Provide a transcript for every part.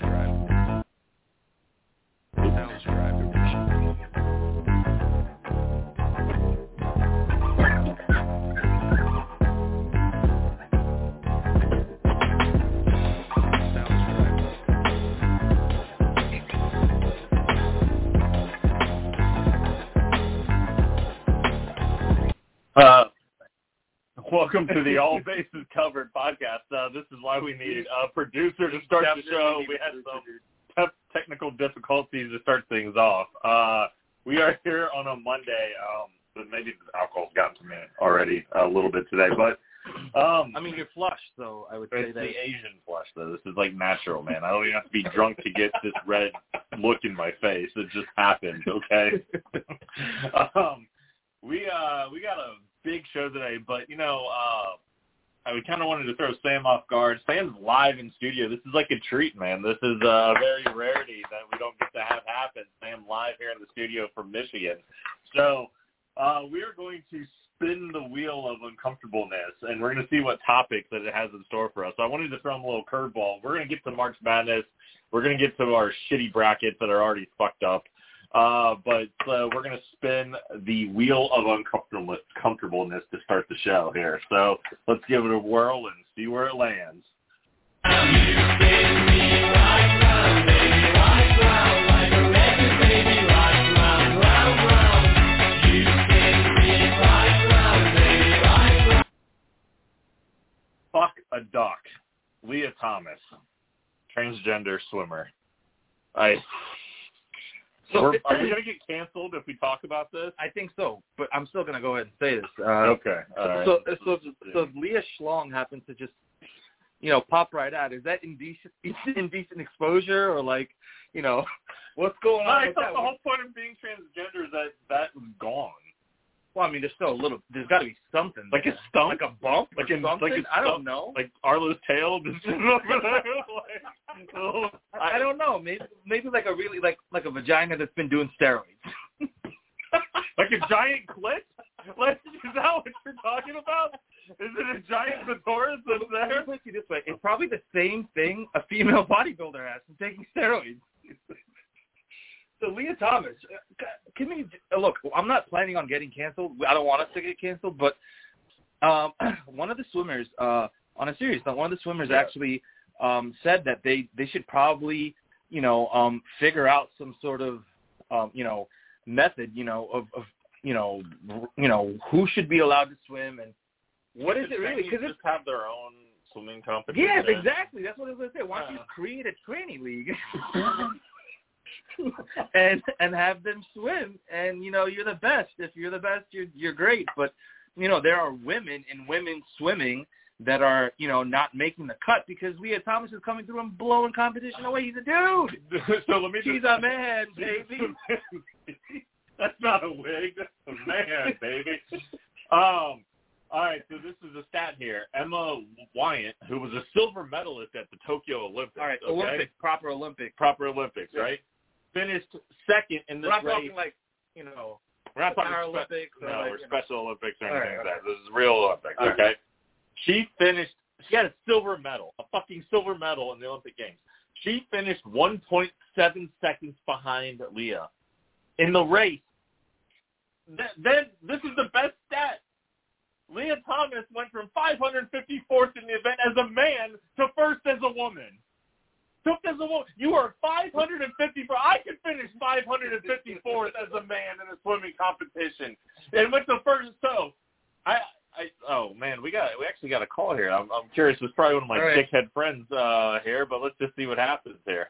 Uh, welcome to the All Bases Covered podcast. Uh, this is why we need a producer to start the show. We had some tough technical difficulties to start things off. Uh, we are here on a Monday, um, but maybe the alcohol's gotten to me already a little bit today. But um, I mean, you're flushed, so I would say it's that. the Asian flush, though. This is like natural, man. I don't even have to be drunk to get this red look in my face. It just happened, okay? um, we uh we got a big show today, but you know, uh I kind of wanted to throw Sam off guard. Sam's live in studio. This is like a treat, man. This is a very rarity that we don't get to have happen. Sam live here in the studio from Michigan. So uh, we are going to spin the wheel of uncomfortableness, and we're going to see what topics that it has in store for us. So I wanted to throw him a little curveball. We're going to get to March Madness. We're going to get to our shitty brackets that are already fucked up. Uh, but uh, we're going to spin the wheel of uncomfortableness comfortableness to start the show here. So let's give it a whirl and see where it lands. Fuck a duck. Lia Thomas, transgender swimmer. I. So- We're, are we going to get canceled if we talk about this? I think so, but I'm still gonna go ahead and say this. Uh, Okay. Right. So, so, so Leah Schlong happens to just, you know, pop right out. Is that indecent, indecent exposure, or like, you know, what's going on? I thought the whole point of being transgender is that that was gone. Well, I mean, there's still a little. There's got to be something, Like a stump? like a bump, Like or in- something. like a I don't know. Like Arlo's tail just over there. Like, oh, I, I don't know. Maybe, maybe like a really like like a vagina that's been doing steroids. like a giant clit? Like, is that what you're talking about? Is it a giant clitoris that's Let me put it this way: it's probably the same thing a female bodybuilder has from taking steroids. So Lia Thomas, uh, can we uh, look? I'm not planning on getting canceled. I don't want us to get canceled, but um, one of the swimmers, uh, on a serious note, one of the swimmers Yeah. actually um, said that they they should probably, you know, um, figure out some sort of, um, you know, method, you know, of, of you know, you know, who should be allowed to swim and what is it really? Because they just have their own swimming competition. Yes, exactly. That's what I was gonna say. Why don't you create a training league and and have them swim? And you know, you're the best. If you're the best, you're you're great. But you know, there are women in women swimming that are you know not making the cut because Lia Thomas is coming through and blowing competition away. He's a dude. so let me She's a man, baby. That's not a wig. That's a man, baby. Um. All right. So this is a stat here. Emma Weyant, who was a silver medalist at the Tokyo Olympics. All right, okay? Olympic, proper Olympics. proper Olympics, right? Finished second in this We're not race. talking like you know We're not talking Paralympics spe- or no, like, or you know. Special Olympics or anything right, like that. This is real Olympics, All right. okay? She finished. She had a silver medal, a fucking silver medal in the Olympic Games. She finished 1.7 seconds behind Lia in the race. Th- Then this is the best stat. Lia Thomas went from 554th in the event as a man to first as a woman. Took as a woman. You are 554. I could finish 554th as a man in a swimming competition, and with the first. So, I, I, oh man, we got we actually got a call here. I'm, I'm curious. It's probably one of my All right. dickhead friends uh, here, but let's just see what happens here.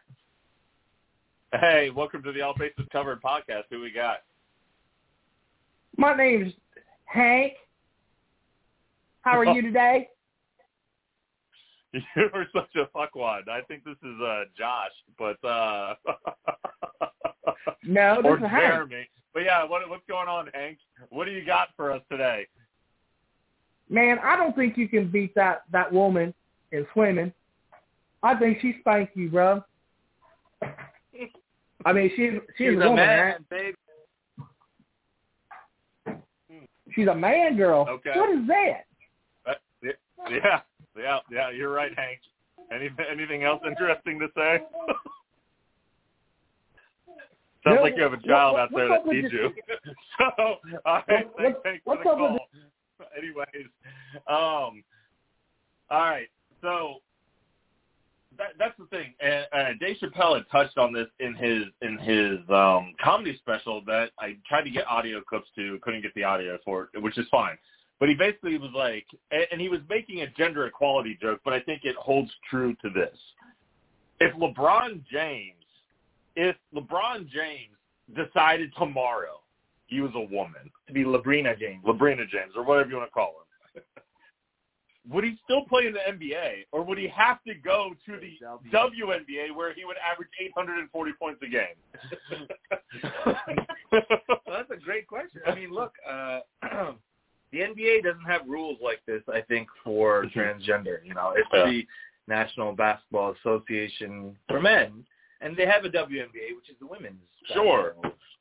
Hey, welcome to the All Bases Covered podcast. Who we got? My name's Hank. How are you today? You are such a fuckwad. I think this is uh Josh, but uh No, this or is Hank. But yeah, what what's going on, Hank? What do you got for us today? Man, I don't think you can beat that that woman in swimming. I think she spanked you, bro. I mean, she's she's, She's a a woman, man, right? baby. She's a man girl. Okay. What is that? Uh, yeah, yeah, yeah, yeah. You're right, Hank. Any, anything else interesting to say? Sounds No, like you have a child what- out there that needs this- you. so, all right, What- thanks, what- thanks for the with call. Anyways, um, all right, so that, that's the thing. And uh, Dave Chappelle had touched on this in his in his um, comedy special that I tried to get audio clips to, couldn't get the audio for it, which is fine. But he basically was like, and he was making a gender equality joke, but I think it holds true to this. If LeBron James, if LeBron James decided tomorrow he was a woman, To be Labrina James. Labrina James, or whatever you want to call him, would he still play in the NBA, or would he have to go to the WNBA where he would average 840 points a game? well, that's a great question. I mean, look, uh, the NBA doesn't have rules like this. I think for transgender, you know, it's Yeah. the National Basketball Association for men, and they have a WNBA, which is the Women's Sure.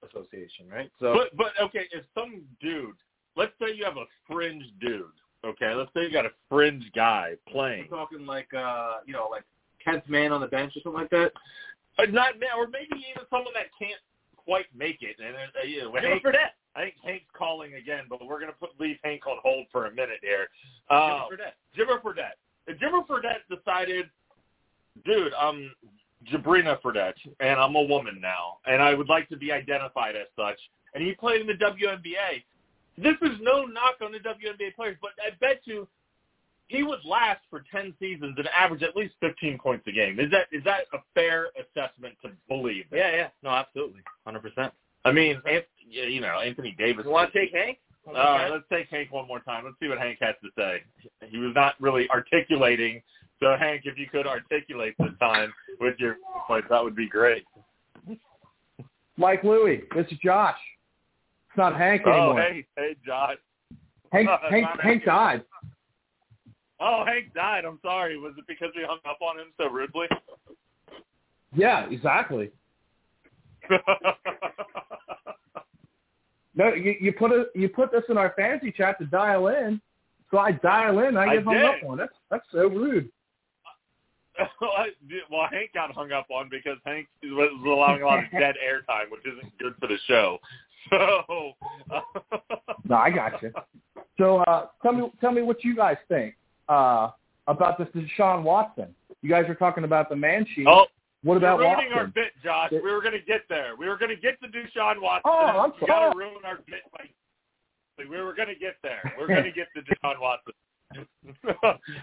Association, right? So But but okay, if some dude, let's say you have a fringe dude, okay, let's say you got a fringe guy we're playing, talking like, uh, you know, like tenth man on the bench or something like that. or not, man, or maybe even someone that can't quite make it. And uh, you know, Fredette. I think Hank's calling again, but we're gonna put leave Hank on hold for a minute here. Uh. Jimmer Fredette. Jimmer Fredette decided, dude, I'm Jabrina Fredette, and I'm a woman now, and I would like to be identified as such, and he played in the WNBA. This is no knock on the WNBA players, but I bet you he would last for 10 seasons and average at least 15 points a game. Is that is that a fair assessment to believe? that? Yeah, yeah, no, absolutely, hundred percent. I mean, Anth- you know, Anthony Davis. You want to take Hank? All right, uh, let's take Hank one more time. Let's see what Hank has to say. He was not really articulating. So, Hank, if you could articulate this time with your points, that would be great. Mike Louie, this is Josh. It's not Hank Oh, anymore. hey, hey, Josh. Hank, Oh, Hank, Hank Hank. died. Oh, Hank died. I'm sorry. Was it because we hung up on him so rudely? Yeah, exactly. No, you, you put it, you put this in our fantasy chat to dial in. So I dial in, I I get hung did. up on. That's that's so rude. well, Hank got hung up on because Hank was allowing a lot of dead air time, which isn't good for the show. So, No, I got you. So uh, tell me tell me what you guys think uh, about this Deshaun Watson. You guys were talking about the man sheet. oh, what about You're ruining our bit, Josh. It- We were going to get there. We were going to get to Deshaun Watson. Oh, I'm you got sorry. to ruin our bit. By, we were going to get there. We're going to get to Deshaun Watson.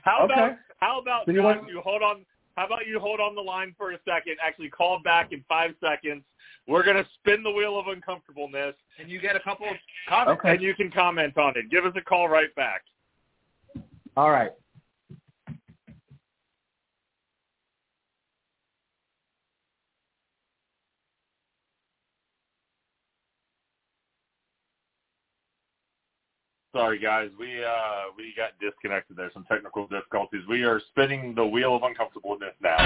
how about how about So you Josh? want- You hold on. How about you hold on the line for a second? Actually, call back in five seconds. We're going to spin the wheel of uncomfortableness, And you get a couple of comments. Okay. and you can comment on it. Give us a call right back. All right. Sorry, guys. We uh we got disconnected. There's some technical difficulties. We are spinning the wheel of uncomfortableness now.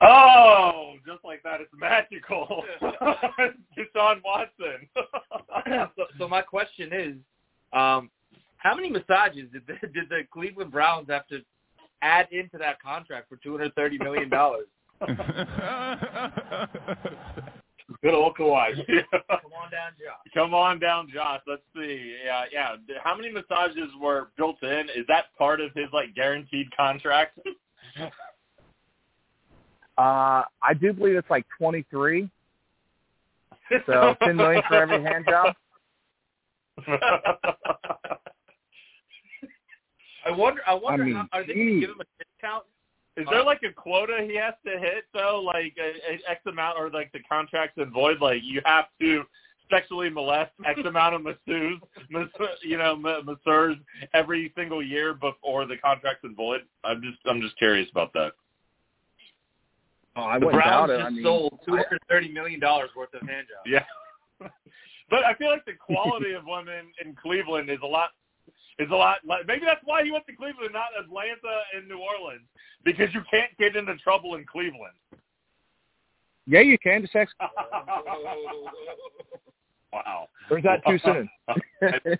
Oh, just like that, it's magical. It's Deshaun Watson. so, so my question is, um, how many massages did the, did the Cleveland Browns have to add into that contract for two hundred thirty million dollars? Good old Kawhi. Come on down, Josh. Come on down, Josh. Let's see. Yeah, yeah. How many massages were built in? Is that part of his like guaranteed contract? Uh, I do believe it's like 23. So 10 million for every hand job. I wonder. I wonder. I mean, how, are they going to give him a discount? Is there uh, like a quota he has to hit though? Like a, a X amount, or like the contract's in void? Like you have to sexually molest X amount of masseurs, mas- you know, masseurs every single year before the contract's in void. I'm just, I'm just curious about that. Oh, I The Browns just I mean, sold two I- hundred thirty million dollars worth of hand jobs. Yeah. but I feel like the quality of women in Cleveland is a lot is a lot like maybe that's why he went to Cleveland, not Atlanta and New Orleans. Because you can't get into trouble in Cleveland. Yeah, you can. Just ask. wow. Or is that too soon?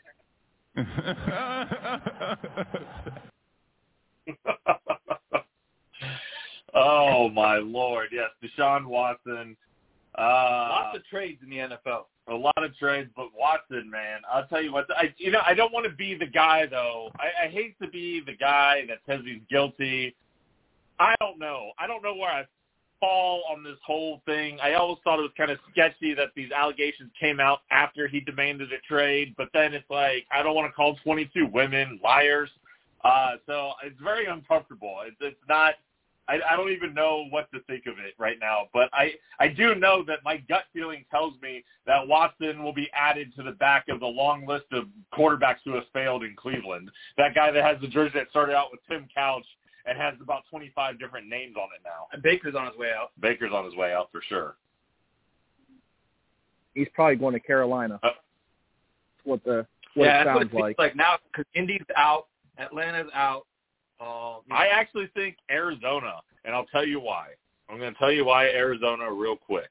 oh my lord! Yes, Deshaun Watson. Uh, Lots of trades in the NFL. A lot of trades, but Watson, man, I'll tell you what. I you know I don't want to be the guy though. I, I hate to be the guy that says he's guilty. I don't know. I don't know where I fall on this whole thing. I always thought it was kind of sketchy that these allegations came out after he demanded a trade, but then it's like I don't want to call 22 women liars. Uh, so it's very uncomfortable. It's, it's not. I, I don't even know what to think of it right now, but I I do know that my gut feeling tells me that Watson will be added to the back of the long list of quarterbacks who have failed in Cleveland. That guy that has the jersey that started out with Tim Couch and has about 25 different names on it now. And Baker's on his way out. Baker's on his way out for sure. He's probably going to Carolina. Uh, what the what yeah, it that's what sounds it seems like. like now because Indy's out, Atlanta's out. Um, I actually think Arizona, and I'll tell you why. I'm going to tell you why Arizona real quick.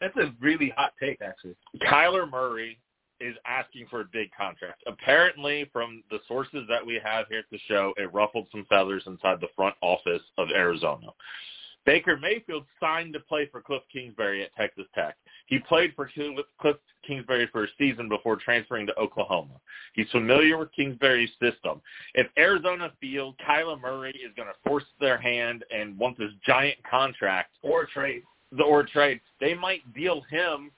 that's a really hot take, actually. Kyler Murray is asking for a big contract. Apparently, from the sources that we have here at the show, it ruffled some feathers inside the front office of Arizona. Baker Mayfield signed to play for Cliff Kingsbury at Texas Tech. He played for Cliff Kingsbury for a season before transferring to Oklahoma. He's familiar with Kingsbury's system. If Arizona feels Kyler Murray is going to force their hand and want this giant contract Or trade. the or trade, they might deal him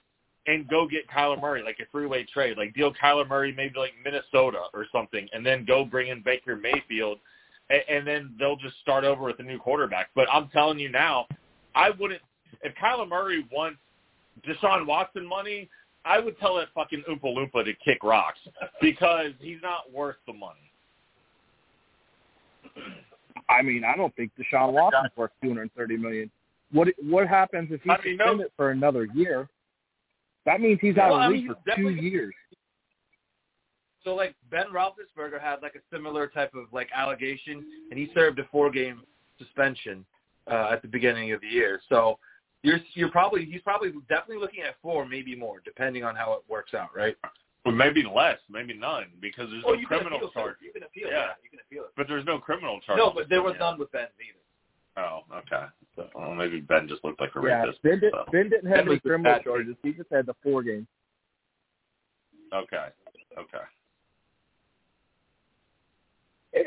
and go get Kyler Murray like a three-way trade, like deal Kyler Murray maybe like Minnesota or something, and then go bring in Baker Mayfield, and, and then they'll just start over with a new quarterback. But I'm telling you now, I wouldn't if Kyler Murray wants Deshaun Watson money. I would tell that fucking Oompa Loompa to kick rocks because he's not worth the money. I mean, I don't think Deshaun Watson's worth two hundred and thirty million. What what happens if he's I mean, no- suspended for another year? That means he's out Well, of I the mean, league for two years. So like Ben Roethlisberger had like a similar type of like allegation, and he served a four-game suspension uh, at the beginning of the year. So you're you're probably he's probably definitely looking at four, maybe more, depending on how it works out, right? Or maybe less, maybe none, because there's Oh, no criminal appeal, charge. You can appeal. Yeah. Yeah. you can appeal it. But there's no criminal charge. No, but there was none with Ben either. Oh, okay. So, well, maybe Ben just looked like a Yeah, rapist. Ben, did, so. ben didn't have Ben any the criminal bad charges. He just had the four games. Okay. Okay.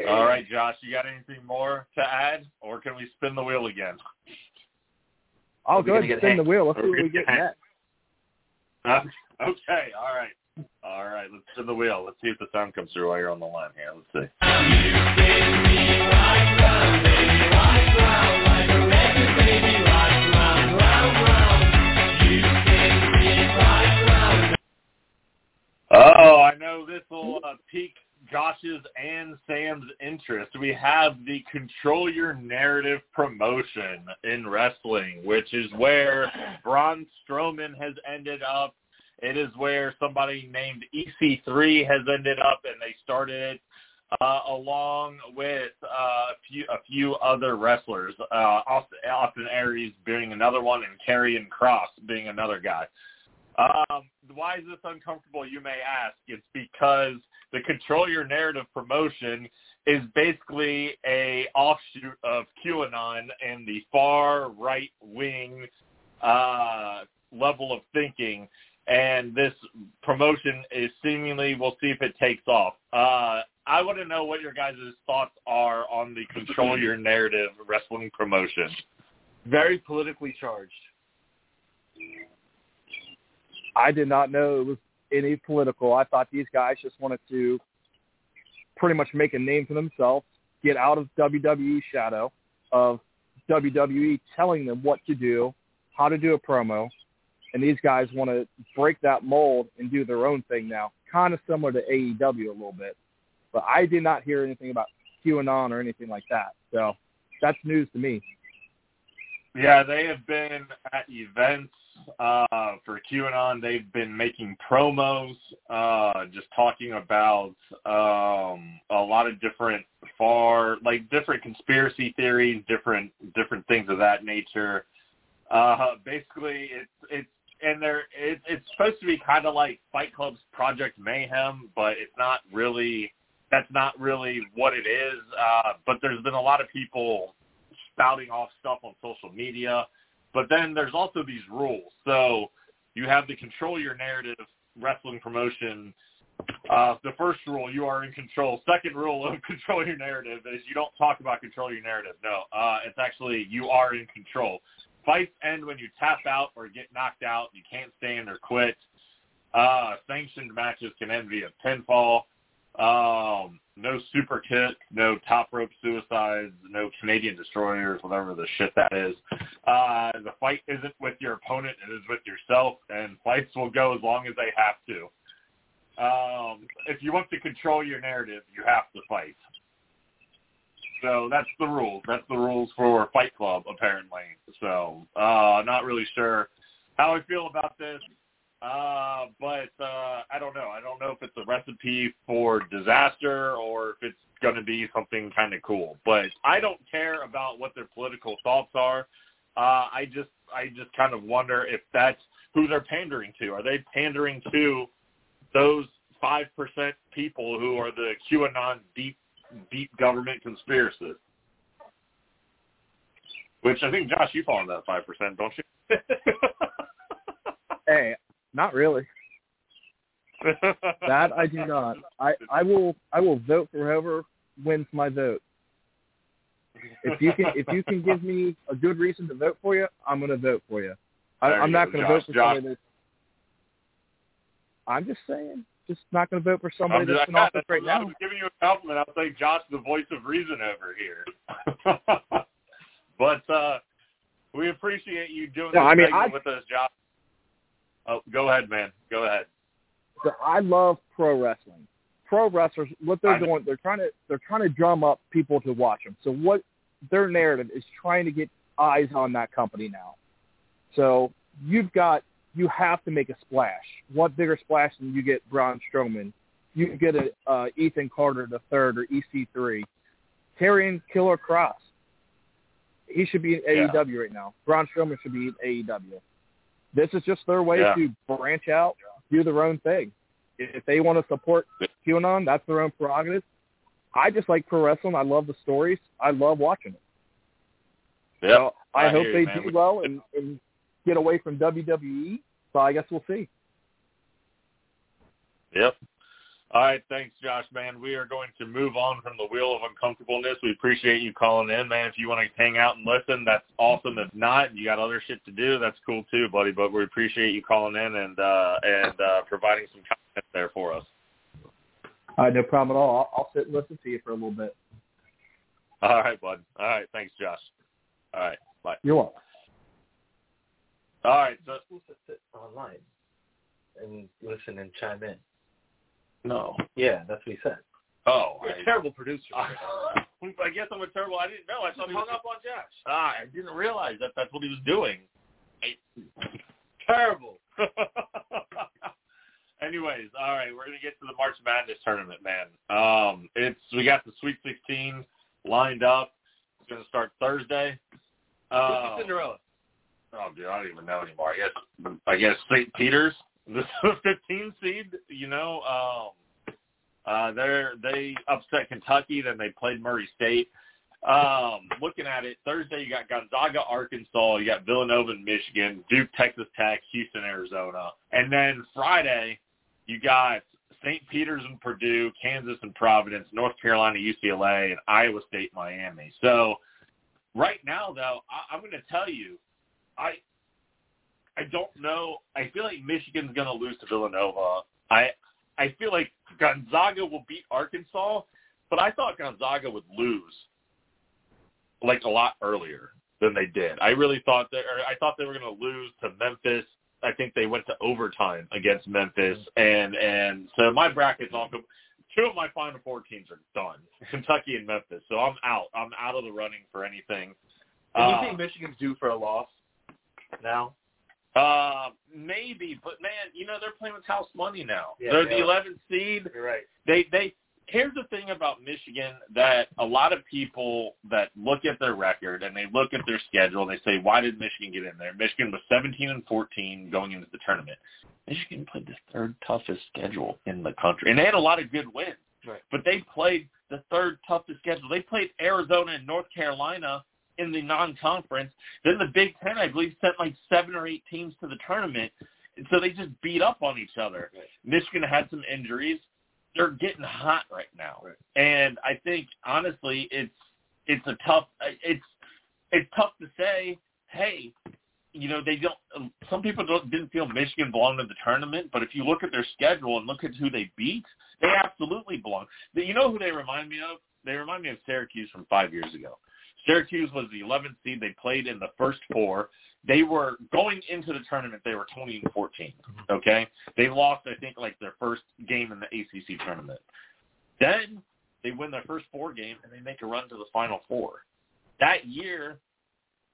All right, Josh, you got anything more to add, or can we spin the wheel again? I'll go ahead gonna and spin the wheel. Let's see we what we get get next. Huh? Okay. All right. All right. Let's spin the wheel. Let's see if the sound comes through while you're on the line here. Let's see. Oh, I know this will uh, pique Josh's and Sam's interest. We have the Control Your Narrative promotion in wrestling, which is where Braun Strowman has ended up. It is where somebody named EC3 has ended up, and they started it uh, along with uh, a few a few other wrestlers. Uh, Austin, Austin Aries being another one, and Karrion Kross being another guy. Um, why is this uncomfortable, you may ask? It's because the Control Your Narrative promotion is basically a offshoot of QAnon and the far right wing uh, level of thinking. And this promotion is seemingly, we'll see if it takes off. Uh, I want to know what your guys' thoughts are on the Control Your Narrative wrestling promotion. Very politically charged. I did not know it was any political. I thought these guys just wanted to pretty much make a name for themselves, get out of WWE shadow of WWE telling them what to do, how to do a promo, and these guys want to break that mold and do their own thing now, kind of similar to AEW a little bit. But I did not hear anything about QAnon or anything like that. So that's news to me. Yeah, they have been at events uh, for QAnon. They've been making promos, uh, just talking about um, a lot of different far, like different conspiracy theories, different different things of that nature. Uh, basically, it's it's and there it, it's supposed to be kind of like Fight Club's Project Mayhem, but it's not really. That's not really what it is. Uh, but there's been a lot of people spouting off stuff on social media. But then there's also these rules. So you have the control your narrative wrestling promotion. Uh, the first rule, you are in control. Second rule of control your narrative is you don't talk about control your narrative. No, uh, it's actually you are in control. Fights end when you tap out or get knocked out. You can't stand or quit. Uh, sanctioned matches can end via pinfall. Um, no super kick, no top rope suicides, no Canadian destroyers, whatever the shit that is. Uh, the fight isn't with your opponent; it is with yourself, and fights will go as long as they have to. Um, if you want to control your narrative, you have to fight. So that's the rules. That's the rules for Fight Club, apparently. So, uh, not really sure how I feel about this. Uh, but uh, I don't know. I don't know if it's a recipe for disaster or if it's going to be something kind of cool. But I don't care about what their political thoughts are. Uh, I just I just kind of wonder if that's who they're pandering to. Are they pandering to those five percent people who are the QAnon deep deep government conspiracists? Which I think Josh, you fall in that five percent, don't you? hey, not really. that I do not. I I will I will vote for whoever wins my vote. If you can if you can give me a good reason to vote for you, I'm going to vote for you. I, I'm you not going to vote for Josh. somebody that's. I'm just saying, just not going to vote for somebody I'm that's just, in office right now. I now. was giving you a compliment. I'll say Josh, is the voice of reason over here. but uh, we appreciate you doing No, this I mean, I- with us, Josh. Oh, go ahead, man. Go ahead. So I love pro wrestling. Pro wrestlers, what they're I know. doing, they're trying to they're trying to drum up people to watch them. So what their narrative is trying to get eyes on that company now. So you've got you have to make a splash. What bigger splash than you get Braun Strowman? You get a uh, Ethan Carter the third or EC3, Karrion Killer Kross. He should be in Yeah. AEW right now. Braun Strowman should be in AEW. This is just their way Yeah. to branch out, do their own thing. If they want to support QAnon, that's their own prerogative. I just like pro wrestling. I love the stories. I love watching it. Yeah, So I, I hope they you, do well and, and get away from WWE. So I guess we'll see. Yep. All right, thanks, Josh, man. We are going to move on from the wheel of uncomfortableness. We appreciate you calling in, man. If you want to hang out and listen, that's awesome. If not, you got other shit to do, that's cool too, buddy. But we appreciate you calling in and uh, and uh, providing some content there for us. Uh, no problem at all. I'll, I'll sit and listen to you for a little bit. All right, bud. All right, thanks, Josh. All right, bye. You're welcome. All right, so supposed to sit online and listen and chime in. No. Yeah, that's what he said. Oh, You're I, a terrible producer. I guess I'm a terrible. I didn't know. I thought he hung was up on Josh. Ah, I didn't realize that that's what he was doing. Terrible. Anyways, all right, we're gonna get to the March Madness tournament, man. Um, it's we got the Sweet 16 lined up. It's gonna start Thursday. Uh, Who's Cinderella? oh, dude, I don't even know anymore. I guess I guess St. Peter's, the 15 seed. You know, um, uh, they they upset Kentucky, then they played Murray State. Um, looking at it, Thursday you got Gonzaga, Arkansas, you got Villanova and Michigan, Duke, Texas Tech, Houston, Arizona, and then Friday you got St. Peter's and Purdue, Kansas and Providence, North Carolina, UCLA, and Iowa State, Miami. So right now, though, I, I'm going to tell you, I I don't know. I feel like Michigan's going to lose to Villanova. I I feel like Gonzaga will beat Arkansas, but I thought Gonzaga would lose like a lot earlier than they did. I really thought that, or I thought they were going to lose to Memphis. I think they went to overtime against Memphis, and and so my bracket's all. Two of my Final Four teams are done, Kentucky and Memphis. So I'm out. I'm out of the running for anything. And you Uh, think Michigan's due for a loss now? Uh, maybe, but man, you know they're playing with house money now. Yeah, they're they the are. 11th seed. You're right. They they here's the thing about Michigan that a lot of people that look at their record and they look at their schedule and they say, why did Michigan get in there? Michigan was 17 and 14 going into the tournament. Michigan played the third toughest schedule in the country, and they had a lot of good wins. Right. But they played the third toughest schedule. They played Arizona and North Carolina in the non-conference. Then the Big Ten, I believe, sent like seven or eight teams to the tournament. And so they just beat up on each other. Right. Michigan had some injuries. They're getting hot right now, Right. and I think honestly, it's it's a tough it's it's tough to say. Hey, you know they don't. Some people don't didn't feel Michigan belonged in the tournament, but if you look at their schedule and look at who they beat, they absolutely belong. You know who they remind me of? They remind me of Syracuse from five years ago. Syracuse was the 11th seed. They played in the first four. They were going into the tournament. They were 20 and 14. Mm-hmm. Okay, they lost I think like their first game in the ACC tournament. Then they win their first four games and they make a run to the Final Four. That year,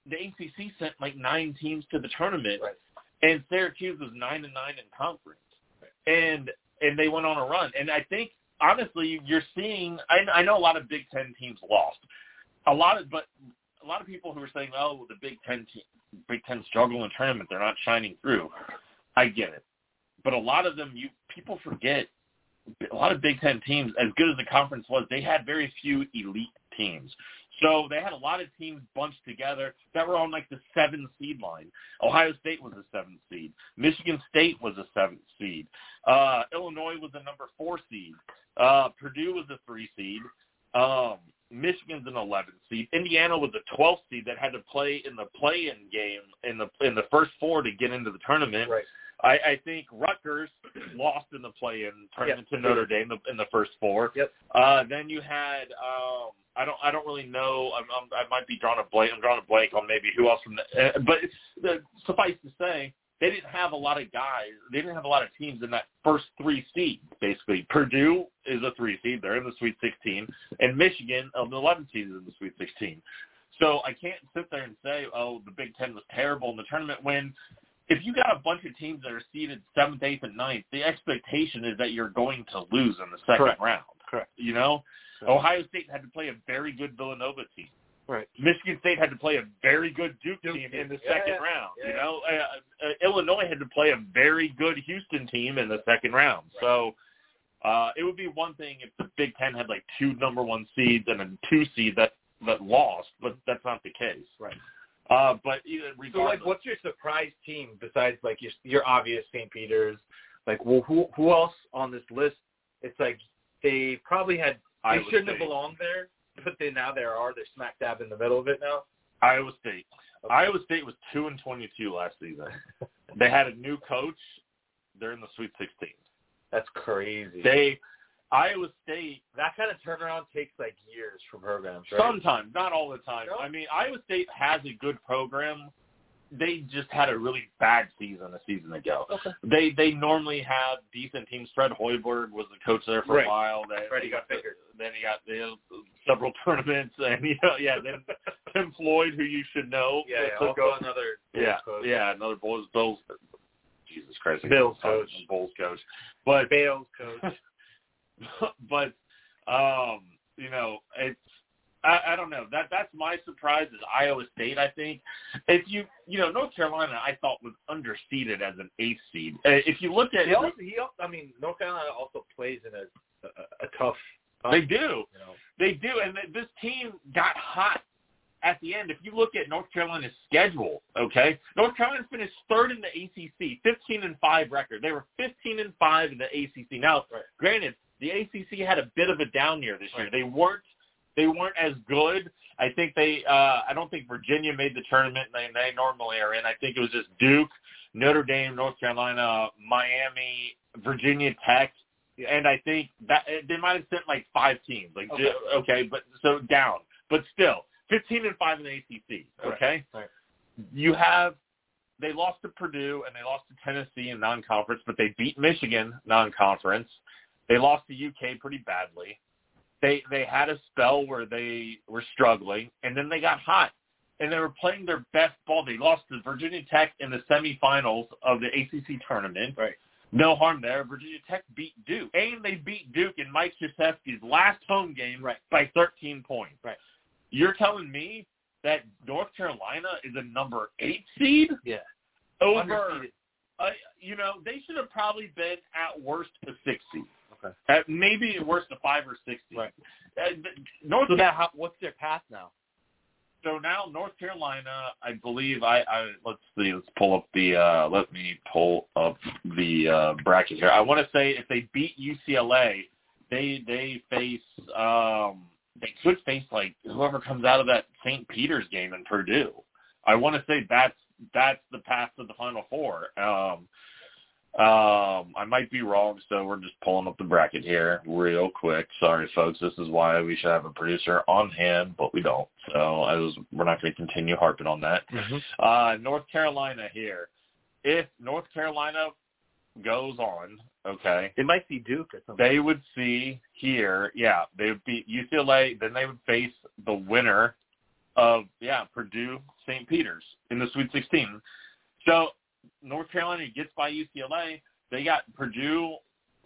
the ACC sent like nine teams to the tournament, Right. and Syracuse was nine and nine in conference, and and they went on a run. And I think honestly, you're seeing. I, I know a lot of Big Ten teams lost, a lot of, but a lot of people who are saying, "Oh, the Big Ten Big Ten struggle in tournament; they're not shining through." I get it, but a lot of them, you people forget. A lot of Big Ten teams, as good as the conference was, they had very few elite teams. So they had a lot of teams bunched together that were on like the seven seed line. Ohio State was a seventh seed. Michigan State was a seventh seed. Uh, Illinois was a number four seed. Uh, Purdue was a three seed. Um, Michigan's an 11th seed. Indiana was a 12th seed that had to play in the play-in game in the in the first four to get into the tournament. Right. I, I think Rutgers lost in the play-in tournament Yep. to Notre Dame in the, in the first four. Yep. Uh, then you had um, I don't I don't really know. I'm, I'm, I might be drawing a blank. I'm drawing a blank on maybe who else from the. Uh, but the, suffice to say, they didn't have a lot of guys. They didn't have a lot of teams in that first three seed. Basically, Purdue is a three seed. They're in the Sweet 16, and Michigan, the 11 seed, is in the Sweet 16. So I can't sit there and say, oh, the Big Ten was terrible in the tournament when if you got a bunch of teams that are seeded seventh, eighth, and ninth, the expectation is that you're going to lose in the second Correct. round. Correct. You know, Ohio State had to play a very good Villanova team. Right. Michigan State had to play a very good Duke, Duke team in the Yeah, second yeah. round. You know, uh, uh, Illinois had to play a very good Houston team in the second round. So uh, it would be one thing if the Big Ten had like two number one seeds and a two seed that that lost, but that's not the case. Right. Uh, but either So, like, what's your surprise team besides like your your obvious St. Peter's? Like, well, who who else on this list? It's like they probably had they Iowa shouldn't have belonged there, but they now there are. They're smack dab in the middle of it now. Iowa State. Okay. Iowa State was two and twenty-two last season. they had a new coach. They're in the Sweet Sixteen. That's crazy. They Iowa State that kind of turnaround takes like years for programs, right? sometimes, not all the time. No? I mean, Iowa State has a good program. They just had a really bad season a season ago. Okay. They they normally have decent teams. Fred Hoiberg was the coach there for Right. a while. They, Freddie they got bigger. Then he got they had several tournaments, and you know, yeah. Then Tim Floyd, who you should know, yeah, yeah. took Also another Yeah, coach. yeah, another Bulls, Bills. Jesus Christ, Bills coach. Bulls coach. But Bales coach. but um, you know, it's I, I don't know. That that's my surprise is Iowa State. I think if you you know North Carolina, I thought was underseeded as an eighth seed. Uh, If you look at he also, he also, I mean, North Carolina also plays in a a, a tough. they do, You know. they do, and th- this team got hot at the end. If you look at North Carolina's schedule, okay, North Carolina finished third in the ACC, 15 and five record. They were 15 and five in the ACC. Now, Right. granted, the ACC had a bit of a down year this year. They weren't they weren't as good. I think they uh I don't think Virginia made the tournament. They they normally are in. I think it was just Duke, Notre Dame, North Carolina, Miami, Virginia Tech, and I think that they might have sent like five teams. Like Okay. okay, but so down, but still 15 and five in the ACC. Okay, Right. you have they lost to Purdue and they lost to Tennessee in non-conference, but they beat Michigan non-conference. They lost to UK pretty badly. They they had a spell where they were struggling, and then they got hot, and they were playing their best ball. They lost to Virginia Tech in the semifinals of the ACC tournament. Right. No harm there. Virginia Tech beat Duke, and they beat Duke in Mike Krzyzewski's last home game Right. by 13 points. Right. You're telling me that North Carolina is a number eight seed Yeah. over? Uh, you know, they should have probably been at worst a six seed. Okay. At maybe at worst a five or six. Right. Uh, th- North So now, how, what's their path now? so now North Carolina, I believe I, I let's see, let's pull up the uh let me pull up the uh bracket here. I want to say if they beat UCLA, they they face um they could face like whoever comes out of that St. Peter's game in Purdue. I want to say that's that's the path to the final four. Um um, I might be wrong, so we're just pulling up the bracket here real quick. Sorry, folks. This is why we should have a producer on hand, but we don't. So I was, we're not going to continue harping on that. Uh, North Carolina here. If North Carolina goes on, okay, it might be Duke at some point. they would see here, yeah, they would beat UCLA. Then they would face the winner of yeah Purdue St. Peter's in the Sweet 16. So North Carolina gets by UCLA. They got Purdue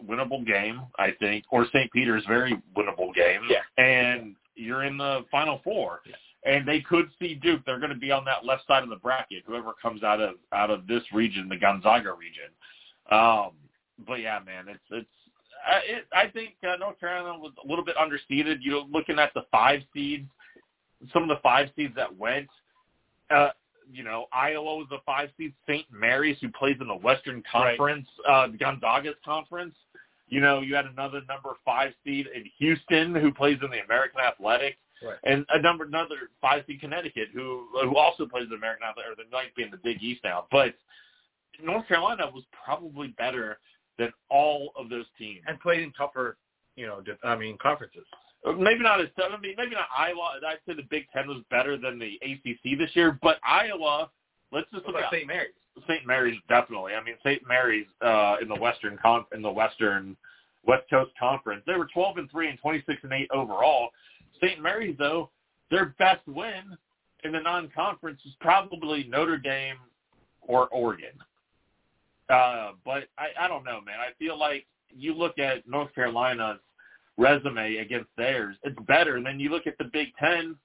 winnable game, I think, or St. Peter's very winnable game. Yeah. And you're in the Final Four. And they could see Duke. They're going to be on that left side of the bracket. Whoever comes out of out of this region, the Gonzaga region. Um, but yeah, man, it's it's. I, it, I think uh, North Carolina was a little bit underseeded. You know, looking at the five seeds, some of the five seeds that went. Uh, you know, Iowa was a five seed. St. Mary's, who plays in the Western Right. Conference, uh, Gonzaga's conference. You know, you had another number five seed in Houston, who plays in the American Athletic, Right. and a number another five seed Connecticut, who who also plays in the American Athletic, or they might be in the Big East now. But North Carolina was probably better than all of those teams. and played in tougher, you know, I mean, conferences. Maybe not as I mean, maybe not Iowa. I'd say the Big Ten was better than the ACC this year, but Iowa. Let's just look at St. Mary's? St. Mary's definitely. I mean, St. Mary's uh, in the Western con- in the Western West Coast Conference, they were 12 and three and 26 and eight overall. St. Mary's though, their best win in the non-conference is probably Notre Dame or Oregon. Uh, but I, I don't know, man. I feel like you look at North Carolina's resume against theirs, it's better. And then you look at the Big Ten,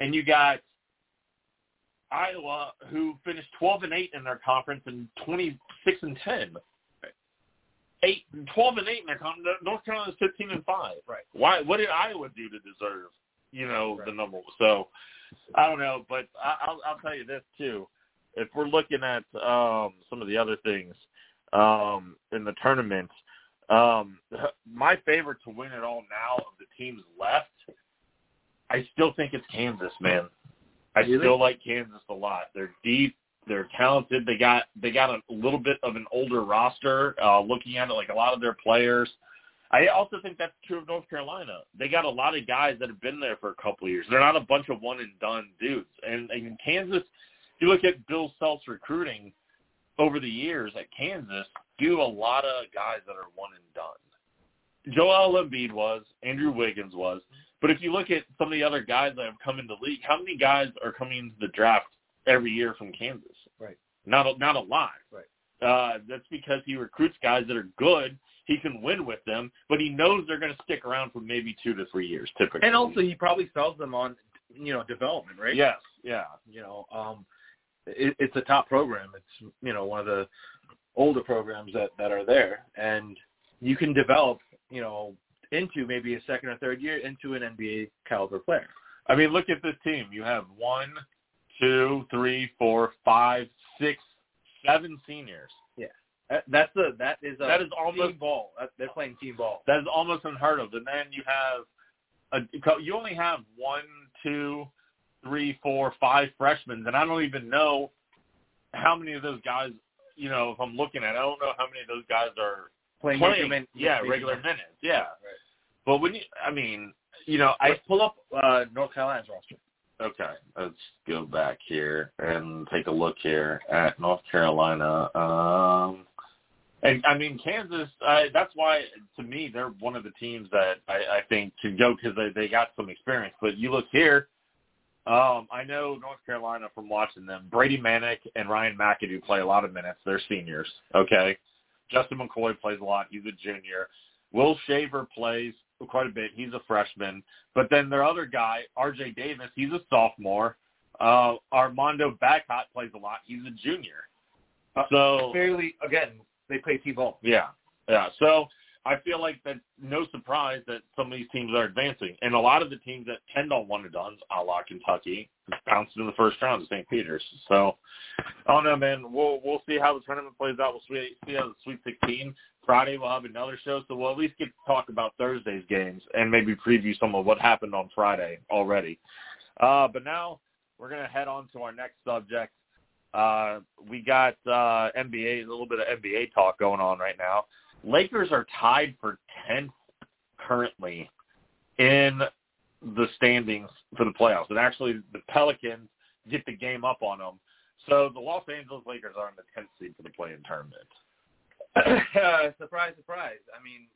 and you got Iowa, who finished 12 and 8 in their conference and 26 and 10. Eight, 12 and 8 in their conference. North Carolina's 15 and 5. Right. Why? What did Iowa do to deserve, you know, the number? So I don't know, but I, I'll, I'll tell you this too. If we're looking at um, some of the other things um, in the tournament, um, my favorite to win it all now of the teams left, I still think it's Kansas, man. I Really? still like Kansas a lot. They're deep. They're talented. They got they got a little bit of an older roster. Uh, looking at it, like a lot of their players. I also think that's true of North Carolina. They got a lot of guys that have been there for a couple of years. They're not a bunch of one and done dudes. And, and in Kansas, you look at Bill Self's recruiting over the years at Kansas, do a lot of guys that are one and done. Joel Embiid was, Andrew Wiggins was, but if you look at some of the other guys that have come into the league, how many guys are coming into the draft every year from Kansas? Right. Not a, not a lot. Right. Uh, that's because he recruits guys that are good. He can win with them, but he knows they're going to stick around for maybe two to three years, typically. And also, he probably sells them on, you know, development, right? yes, yeah, You know, um, it, it's a top program. It's you know one of the older programs that that are there, and you can develop, you know, into maybe a second or third year into an NBA caliber player. I mean, look at this team. You have one, two, three, four, five, six, seven seniors. That- That's the that is a That is almost- team ball. That, they're playing team ball. That is almost unheard of. And then you have a you only have one, two, three, four, five freshmen, and I don't even know how many of those guys. You know, if I'm looking at, I don't know how many of those guys are Playing, playing. min- yeah, regular minutes. minutes. Yeah, Right. but when you, I mean, you know, I pull up uh, North Carolina's roster. Okay, let's go back here and take a look here at North Carolina. Um, and I mean Kansas. I, that's why, to me, they're one of the teams that I, I think can go because they they got some experience. But you look here. Um, I know North Carolina from watching them. Brady Manek and Ryan McAdoo play a lot of minutes. They're seniors. Okay. Justin McKoy plays a lot. He's a junior. Will Shaver plays quite a bit. He's a freshman. But then their other guy, R.J. Davis, he's a sophomore. Uh, Armando Bacot plays a lot. He's a junior. So Fairly, again, they play T-ball. yeah, yeah. So I feel like that no surprise that some of these teams are advancing, and a lot of the teams that tend on one and done, a la Kentucky, bounced in the first round to St. Peter's. So I don't know, man. We'll we'll see how the tournament plays out. We'll see, see how the Sweet 16. Friday we'll have another show, so we'll at least get to talk about Thursday's games and maybe preview some of what happened on Friday already. Uh, but now we're gonna head on to our next subject. Uh, we got uh, NBA, a little bit of NBA talk going on right now. Lakers are tied for 10th currently in the standings for the playoffs. And actually, the Pelicans get the game up on them. So the Los Angeles Lakers are in the 10th seed for the play-in tournament. surprise, surprise. I mean,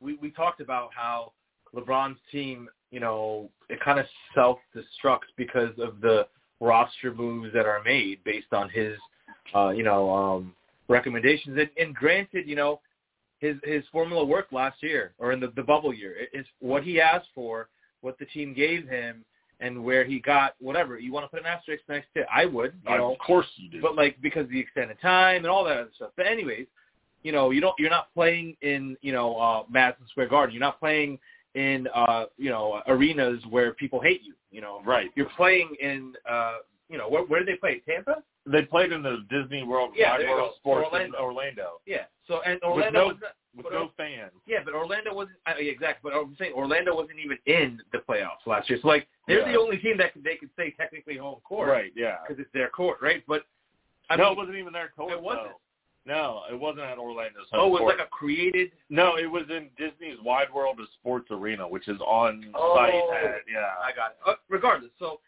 we we talked about how LeBron's team, you know, it kind of self-destructs because of the roster moves that are made based on his, uh, you know, um, recommendations. And, and granted, you know, his his formula worked last year or in the, the bubble year. It, it's what he asked for, what the team gave him, and where he got whatever. You want to put an asterisk next to it? I would, you know. of course you do. but like because of the extended time and all that other stuff. But anyways, you know, you don't you're not playing in, you know, uh Madison Square Garden. You're not playing in uh, you know, arenas where people hate you, you know. right. You're playing in uh you know, where where did they play? Tampa? They played in the Disney World Yeah, Wide World. Sports Orlando. in Orlando Yeah. So and Orlando with no- was not, with no fans. yeah, but Orlando wasn't yeah, exactly. But I'm saying Orlando wasn't even in the playoffs last year. So like they're Yeah. the only team that could, they could say technically home court Right, yeah. because it's their court, right? But I no, mean, it wasn't even their court. It wasn't. though. No, it wasn't at Orlando's oh, it was court. like a created No, it was in Disney's Wide World of Sports Arena, which is on Oh. site at yeah. I got it. Uh, regardless, so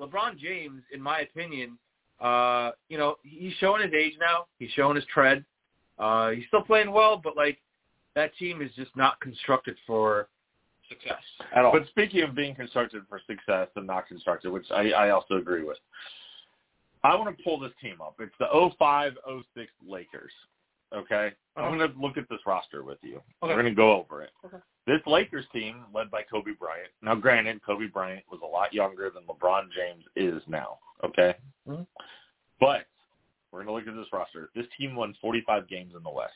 LeBron James, in my opinion, uh, you know, he's showing his age now. He's showing his tread. Uh, he's still playing well, but like that team is just not constructed for success at all. But speaking of being constructed for success and not constructed, which I, I also agree with, I want to pull this team up. It's the 05-06 Lakers. Okay, I'm going to look at this roster with you. Okay. We're going to go over it. Okay. This Lakers team, led by Kobe Bryant. Now, granted, Kobe Bryant was a lot younger than LeBron James is now. Okay, Mhm. but we're going to look at this roster. This team won 45 games in the West.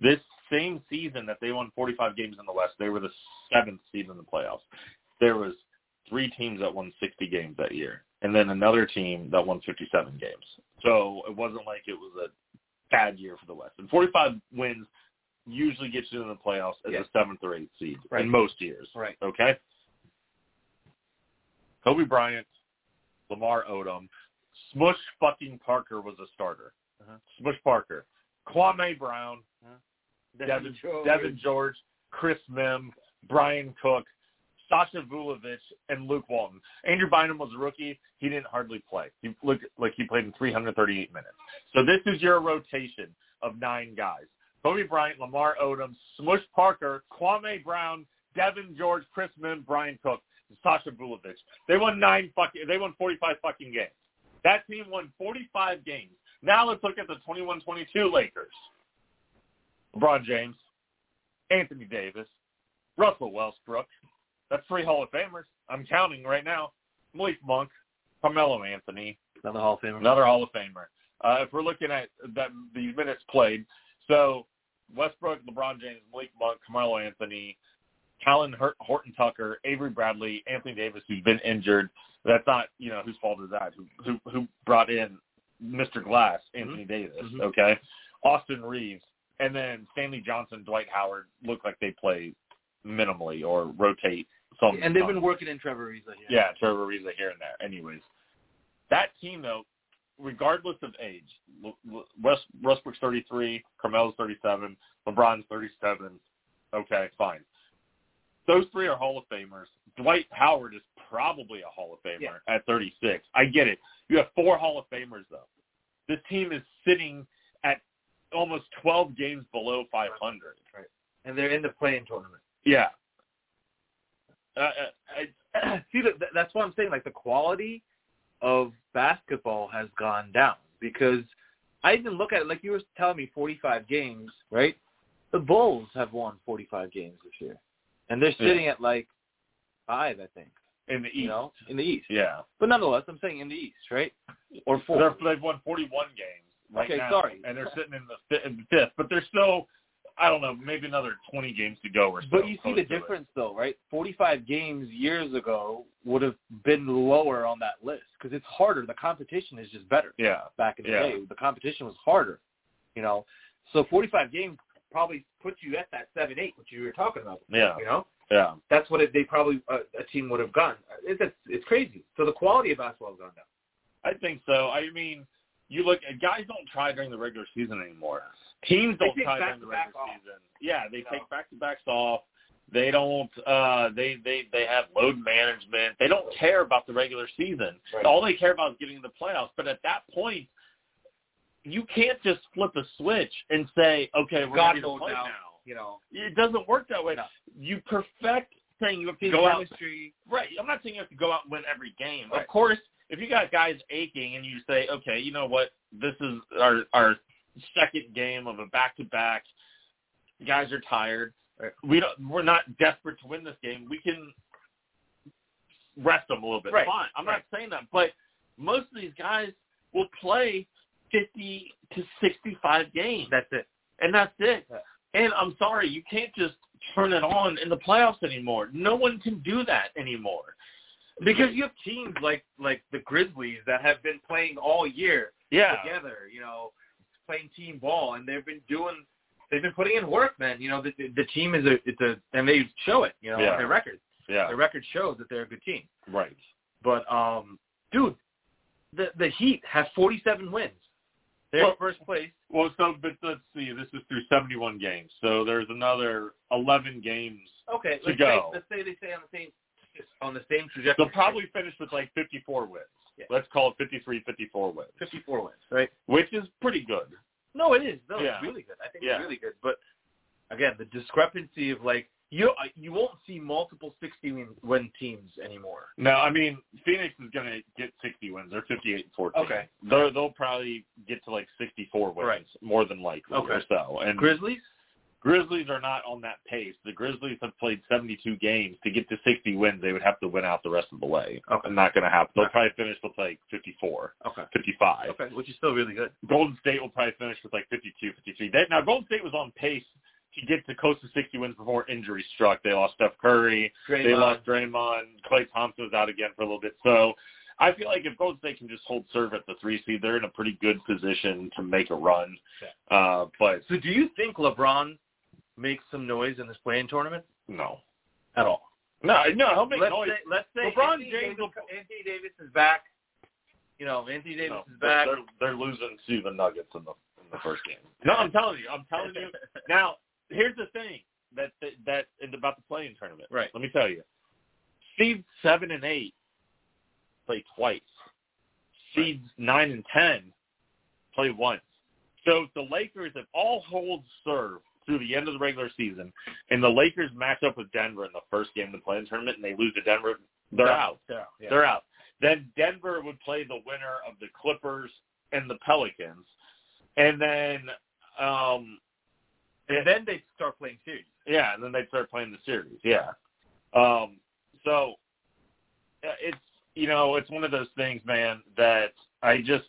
This same season that they won 45 games in the West, they were the seventh seed in the playoffs. There was three teams that won 60 games that year, and then another team that won 57 games. So it wasn't like it was a bad year for the West. And 45 wins usually gets you in the playoffs as Yes. a seventh or eighth seed Right. in most years. Right. Okay. Kobe Bryant, Lamar Odom, Smush fucking Parker was a starter. Uh-huh. Smush Parker, Kwame Brown, Devin, George. Devin George, Chris Mihm, Brian Cook, Sasha Vulovic, and Luke Walton. Andrew Bynum was a rookie. He didn't hardly play. He looked like he played in 338 minutes. So this is your rotation of nine guys. Kobe Bryant, Lamar Odom, Smush Parker, Kwame Brown, Devin George, Chris Mihm, Brian Cook, Sasha Vulovic. They won nine fucking. They won 45 fucking games. That team won 45 games. Now let's look at the 21-22 Lakers. LeBron James, Anthony Davis, Russell Westbrook. That's three Hall of Famers. I'm counting right now. Malik Monk, Carmelo Anthony, Another Hall of Famer. another Hall of Famer. Uh, if we're looking at that, these minutes played, so Westbrook, LeBron James, Malik Monk, Carmelo Anthony, Callan Hort- Horton Tucker, Avery Bradley, Anthony Davis, who's been injured. That's not, you know, whose fault is that? Who who, who brought in Mr. Glass, Anthony Davis? Mhm. Okay, Austin Reaves, and then Stanley Johnson, Dwight Howard look like they play minimally or rotate some. and they've been working in Trevor Ariza here. Yeah, Trevor Ariza here and there. Anyways, that team though, regardless of age, West Westbrook's 33, Carmelo's 37, LeBron's 37. Okay, fine. Those three are Hall of Famers. Dwight Howard is probably a Hall of Famer Yeah. at 36. I get it. You have four Hall of Famers though. This team is sitting at almost 12 games below 500. Right. and they're in the play-in tournament. Yeah. Uh, uh, I, See, that, that's what I'm saying. Like the quality of basketball has gone down because I even look at it like you were telling me 45 games, right? The Bulls have won 45 games this year, and they're Yeah. sitting at like five, I think. in the East. You know, in the East. Yeah. But nonetheless, I'm saying in the East, right? Or four. They're, they've won 41 games right Okay, now, sorry. and they're sitting in the, in the fifth. But they're still, I don't know, maybe another 20 games to go or so. But you see the difference, though, right? 45 games years ago would have been lower on that list because it's harder. The competition is just better. Yeah. Back in the Yeah. day, the competition was harder. You know, so 45 games probably put you at that seven eight, which you were talking about. Yeah. You know, Yeah. that's what it, they probably uh, a team would have gone. It's, it's it's crazy. So the quality of basketball has gone down. I think so. I mean, you look at guys don't try during the regular season anymore. Teams don't try during the regular off. season. Yeah, they know? take back to backs off. They don't uh they they they have load management. They don't care about the regular season. Right. All they care about is getting to the playoffs. But at that point you can't just flip a switch and say, "Okay, we're God ready to play now. now." You know, It doesn't work that way. No. You perfect saying you have to go out. Right. I'm not saying you have to go out and win every game. Right. Of course, if you got guys aching and you say, okay, you know what, this is our our second game of a back to back. Guys are tired. Right. We don't. We're not desperate to win this game. We can rest them a little bit. Right. Fine. I'm Right. not saying that, but most of these guys will play 50 to 65 games That's it. and that's it. Yeah. And I'm sorry, you can't just turn it on in the playoffs anymore. No one can do that anymore. Because you have teams like like the Grizzlies that have been playing all year Yeah, together, you know, playing team ball, and they've been doing, they've been putting in work, man. You know, the the team is a, it's a, and they show it, you know, Yeah. on their record. yeah, Their record shows that they're a good team. right. But um, dude, the the Heat have 47 wins. They're Well- first place. Well, so but let's see. This is through 71 games, so there's another 11 games. Okay, to let's go. say let's say they stay on the same on the same trajectory. They'll probably finish with like 54 wins. Yeah. Let's call it 53, 54 wins, 54 wins, right? which is pretty good. No, it is. No, Yeah. it's really good. I think Yeah. it's really good. But again, the discrepancy of like you uh, you won't see multiple 60 win, teams anymore. No, I mean Phoenix is going to get 60 wins. They're 58 and 14. Okay. They're, they'll probably get to like 64 wins, Right. more than likely, Okay. or so. And Grizzlies? Grizzlies are not on that pace. The Grizzlies have played 72 games. To get to 60 wins, they would have to win out the rest of the way. Okay. Not going to happen. They'll Okay. probably finish with like 54, Okay. 55. Okay, which is still really good. Golden State will probably finish with like 52, 53. They, now, Golden State was on pace to get to close to 60 wins before injury struck. They lost Steph Curry. They lost Draymond. Klay Thompson was out again for a little bit. So I feel like if Golden State can just hold serve at the three seed, they're in a pretty good position to make a run. Uh, but So do you think LeBron makes some noise in this play-in tournament no. at all? No, no, he'll make let's noise. say let's say LeBron Anthony James Davis, Anthony Davis is back. You know, Anthony Davis No, is back. They're, they're losing to the Nuggets in the in the first game. No, I'm telling you. I'm telling you. Now, here's the thing that that, that is about the play-in tournament. Right. Let me tell you. Seeds seven and eight play twice. Seeds nine and ten play once. So if the Lakers, if all holds serve through the end of the regular season, and the Lakers match up with Denver in the first game of the play-in tournament, and they lose to Denver, they're out. They're out. Yeah. They're out. Then Denver would play the winner of the Clippers and the Pelicans, and then um, and then they start playing series. yeah, and then they'd start playing the series. Yeah. Um, so uh, it's you know it's one of those things, man, that I just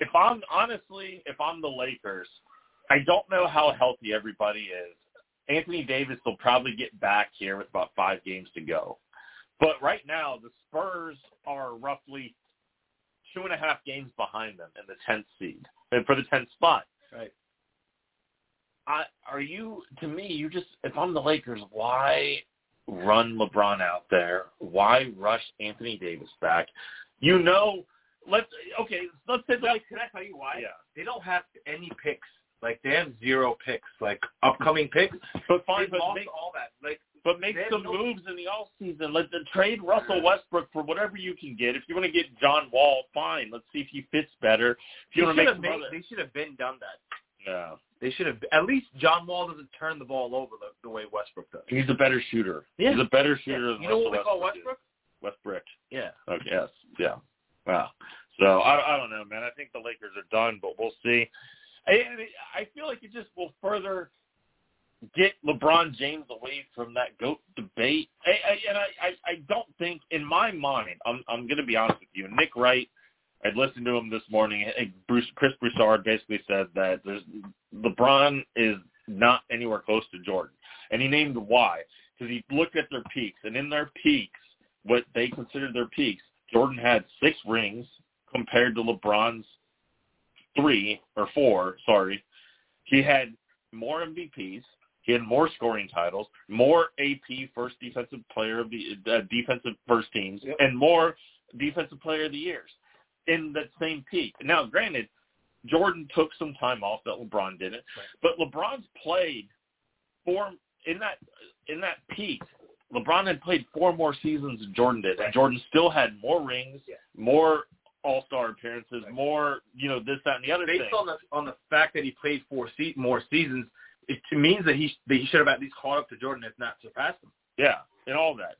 if I'm honestly if I'm the Lakers, I don't know how healthy everybody is. Anthony Davis will probably get back here with about five games to go. But right now, the Spurs are roughly two and a half games behind them in the tenth seed and for the tenth spot. Right. I, are you to me? You just if I'm the Lakers, why run LeBron out there? Why rush Anthony Davis back? You know, let's okay. Let's say Lakers. can I tell you why? Yeah, They don't have any picks. Like they have zero picks. Like upcoming picks. but fine, They but lost make all that. Like but make some no- moves in the off season. Let the trade Russell Westbrook for whatever you can get. If you want to get John Wall, fine. Let's see if he fits better. If you want to make made, other, they should have been done that. yeah. They should have at least John Wall doesn't turn the ball over the, the way Westbrook does. He's a better shooter. Yeah. He's a better shooter than You know what we call Westbrook is. Westbrook? Westbrook. Yeah. Okay. Yes. Yeah. Wow. So I, I don't know, man. I think the Lakers are done, but we'll see. I, I feel like it just will further get LeBron James away from that goat debate. I, I, and I, I, I don't think, in my mind, I'm, I'm going to be honest with you. Nick Wright, I listened to him this morning. Bruce, Chris Broussard basically said that there's LeBron is not anywhere close to Jordan, and he named why because he looked at their peaks, and in their peaks, what they considered their peaks, Jordan had six rings compared to LeBron's three or four. Sorry, he had more MVPs. He had more scoring titles, more AP first defensive player of the uh, defensive first teams, Yep. and more defensive player of the years in that same peak. Now, granted, Jordan took some time off that LeBron didn't, but LeBron's played four in that in that peak. LeBron had played four more seasons than Jordan did, and Jordan still had more rings, Yeah. more All Star appearances, more you know this, that, and the other Based thing. on the on the fact that he played four se- more seasons, it means that he that he should have at least caught up to Jordan, if not surpassed him. Yeah, and all that.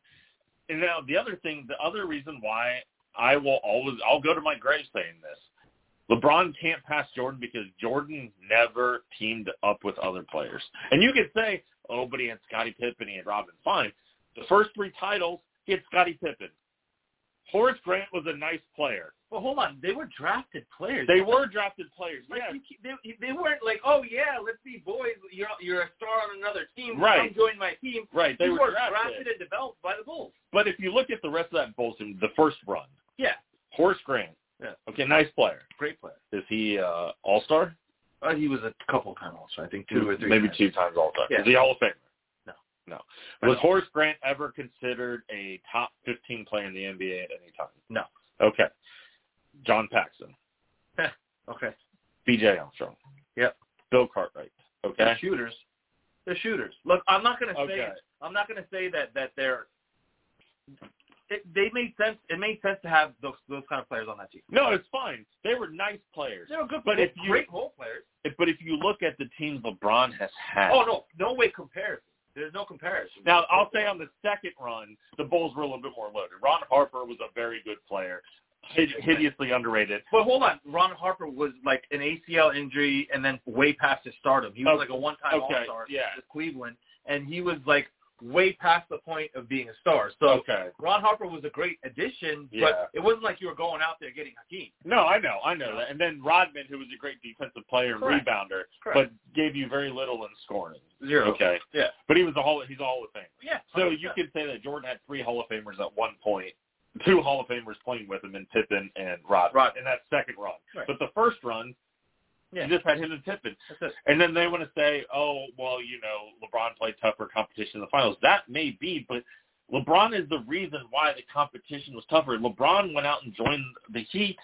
And now the other thing, the other reason why I will always, I'll go to my grave saying this. LeBron can't pass Jordan because Jordan never teamed up with other players. And you could say, oh, but he had Scottie Pippen, he had Robin. Fine. The first three titles, he had Scottie Pippen. Horace Grant was a nice player. Well, hold on, they were drafted players. They were drafted players. Like Yeah, they, they weren't like, oh yeah, let's be boys. You're you're a star on another team. Right. Come join my team. right. They They were were drafted. drafted and developed by the Bulls. But if you look at the rest of that Bulls team, the first run, Yeah, Horace Grant. Yeah. Okay, nice player. great player. Is he uh, All Star? Uh, he was a couple times Star. I think two or three. maybe times. two times all Star. Yeah. Is he Hall of Famer? No. No. Was. Horace Grant ever considered a top 15 player in the NBA at any time? No. Okay. John Paxson, Okay. B.J. Armstrong. Yep. Bill Cartwright. Okay. They're shooters. They're shooters. Look, I'm not gonna say Okay. I'm not gonna say that that they're. It, they made sense. It made sense to have those those kind of players on that team. No, it's fine. They were nice players. They were good, But if you- great role players. If- But if you look at the teams LeBron has had, Oh no, no way comparison. There's no comparison. Now, I'll say on the second run, the Bulls were a little bit more loaded. Ron Harper was a very good player, hideously underrated. But hold on, Ron Harper was like an ACL injury and then way past his stardom. He was Okay. like a one-time Okay, All-Star yeah. with Cleveland, and he was like way past the point of being a star. So Okay. Ron Harper was a great addition, Yeah. but it wasn't like you were going out there getting Hakeem. No, I know, I know that. And then Rodman, who was a great defensive player and Correct. rebounder, Correct. but gave you very little in scoring. Zero. Okay. Yeah. But he was a Hall. He's a Hall of Fame. Yeah. So 100%. you could say that Jordan had three Hall of Famers at one point, two Hall of Famers playing with him in Pippen and Rodman Rodman. in that second run. Right. But the first run, Yeah. you just had him and Pippen. And then they want to say, oh, well, you know, LeBron played tougher competition in the finals. That may be, but LeBron is the reason why the competition was tougher. LeBron went out and joined the Heat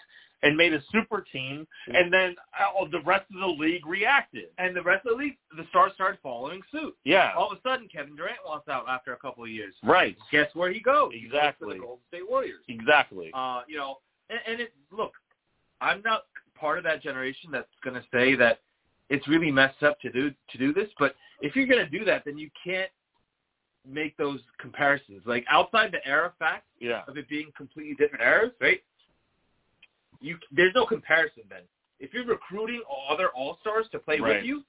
and made a super team, and then uh, the rest of the league reacted. And the rest of the league, the stars started following suit. Yeah. All of a sudden, Kevin Durant wants out after a couple of years. Right. Guess where he goes? He goes Exactly. the Golden State Warriors. Exactly. Uh, you know, and, and it look, I'm not part of that generation that's going to say that it's really messed up to do to do this. But if you're going to do that, then you can't make those comparisons. Like outside the era fact Yeah. of it being completely different eras, right? You there's no comparison then. If you're recruiting other all stars to play Right. with you,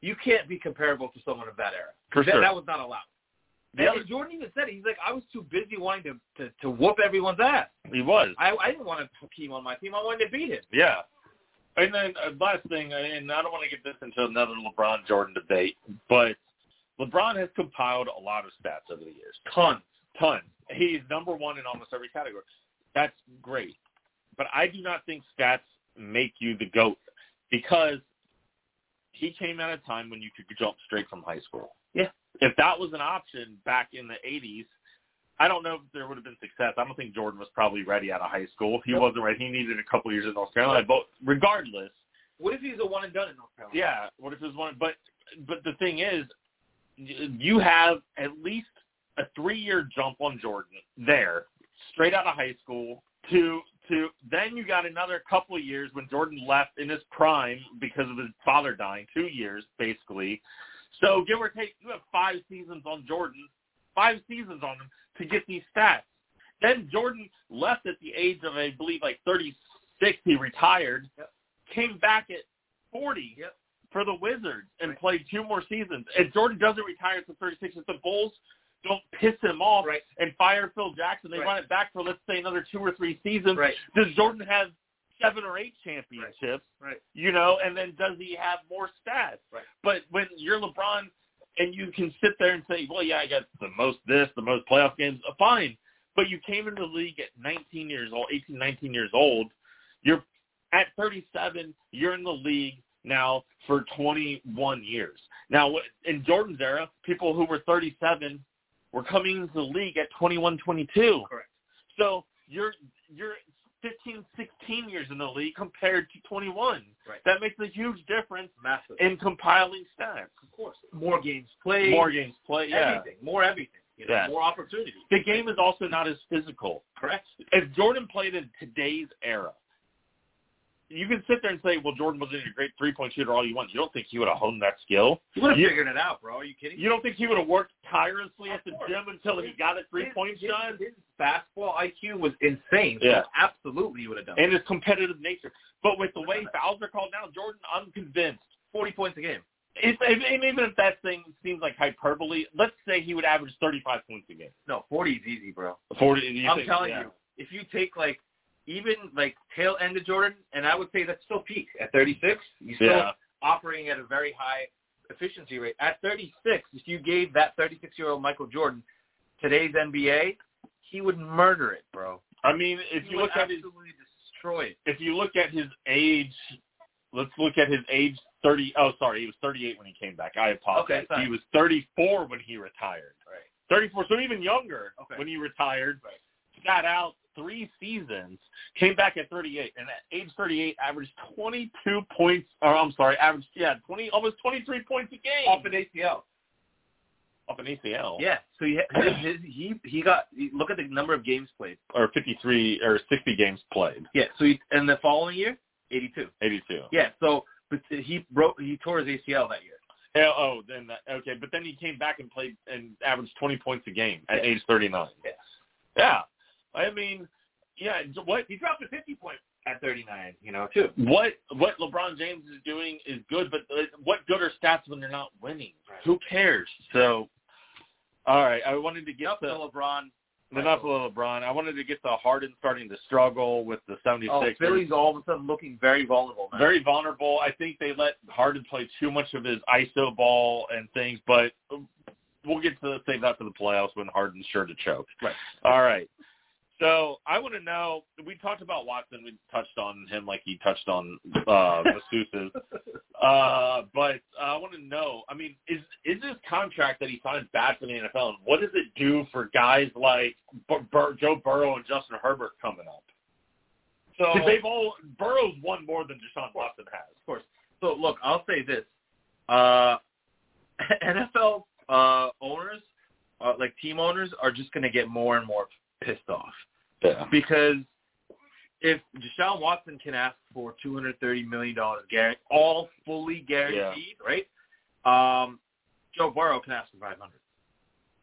you can't be comparable to someone of that era. For that, sure. that was not allowed. The And Jordan even said it. He's like, I was too busy wanting to, to, to whoop everyone's ass. He was. I, I didn't want to Hakeem on my team. I wanted to beat him. Yeah. And then uh, last thing, and I don't want to get this into another LeBron Jordan debate, but LeBron has compiled a lot of stats over the years. Tons. Tons. He's number one in almost every category. That's great. But I do not think stats make you the GOAT because he came at a time when you could jump straight from high school. Yeah. If that was an option back in the 80s, I don't know if there would have been success. I don't think Jordan was probably ready out of high school. He Nope. wasn't ready. He needed a couple years in North Carolina. But regardless, What if he's a one and done in North Carolina? yeah. What if was one? But but the thing is, you have at least a three-year jump on Jordan there, straight out of high school. To to then you got another couple of years when Jordan left in his prime because of his father dying. Two years basically. So give or take, you have five seasons on Jordan, five seasons on him to get these stats. Then Jordan left at the age of I believe like 36, he retired, Yep. came back at 40 Yep. for the Wizards and Right. played two more seasons. And Jordan doesn't retire at 36 if the Bulls don't piss him off Right. and fire Phil Jackson. They Right. run it back for, let's say, another two or three seasons. Does Jordan have seven or eight championships? Right. You know, and then does he have more stats? Right. But when you're LeBron and you can sit there and say, well, yeah, I got the most this, the most playoff games, uh, fine. But you came into the league at 19 years old, 18, 19 years old. You're at 37. You're in the league now for 21 years. Now, in Jordan's era, people who were 37 were coming into the league at 21, 22. Correct. So you're you're 15, 16 years in the league compared to 21. Right. That makes a huge difference Massive. in compiling stats. of course. More games played. More games played. Yeah. Everything. More everything. You know, Yeah. More opportunity. The game is also not as physical. Correct. If Jordan played in today's era, you can sit there and say, well, Jordan wasn't a great three-point shooter all you want. You don't think he would have honed that skill? He would have figured it out, bro. Are you kidding? You don't think he would have worked tirelessly at the gym until he got a three-point his, shot? His basketball IQ was insane. So Yeah. absolutely he would have done. it. And his competitive nature. But with the way fouls are called now, Jordan, I'm convinced. Forty points a game. If, if, and even if that thing seems like hyperbole, let's say he would average 35 points a game. No, forty is easy, bro. 40. You I'm think- telling yeah. you, if you take like even like tail end of Jordan, and I would say that's still peak at 36. You still Yeah. operating at a very high efficiency rate. At 36, if you gave that 36 year old Michael Jordan today's NBA, he would murder it, bro. I mean, if he you look at his absolutely destroy it. if you look at his age, let's look at his age. Thirty. Oh, sorry, he was thirty-eight when he came back. I apologize. Okay, he was thirty-four when he retired. Right. Thirty-four, so even younger Okay. when he retired. Right. Got out three seasons, came back at thirty-eight, and at age thirty-eight, averaged twenty-two points. Or I'm sorry, averaged yeah, twenty, almost twenty-three points a game Off an ACL. off an ACL. Yeah. So he his, he he got look at the number of games played. or fifty-three or sixty games played. Yeah. So he, and the following year, 82. Eighty-two. Yeah. So but he broke he tore his ACL that year. Yeah, oh, then that, okay, but then he came back and played and averaged twenty points a game at Yeah. age thirty-nine. Yeah. Yeah, I mean, yeah. What He dropped a 50 point at 39. You know, too. what what LeBron James is doing is good, but uh, what good are stats when they're not winning? Right. Who cares? So, all right, I wanted to get Enough to LeBron. enough of LeBron. I wanted to get to Harden starting to struggle with the 76ers. Oh, Philly's all of a sudden looking very vulnerable, very vulnerable. I think they let Harden play too much of his ISO ball and things, but we'll get to the save that for the playoffs when Harden's sure to choke. Right. All right. So I want to know. We talked about Watson. We touched on him like he touched on uh, masseuses. uh, but I want to know. I mean, is is this contract that he signed bad for the NFL? And what does it do for guys like Bur- Bur- Joe Burrow and Justin Herbert coming up? So they've all Burrow's won more than Deshaun Watson has. Of course. So look, I'll say this: uh, NFL uh, owners, uh, like team owners, are just going to get more and more pissed off Yeah. because if Deshaun Watson can ask for two hundred thirty million dollars, guaranteed, all fully guaranteed, right? Um, Joe Burrow can ask for five hundred.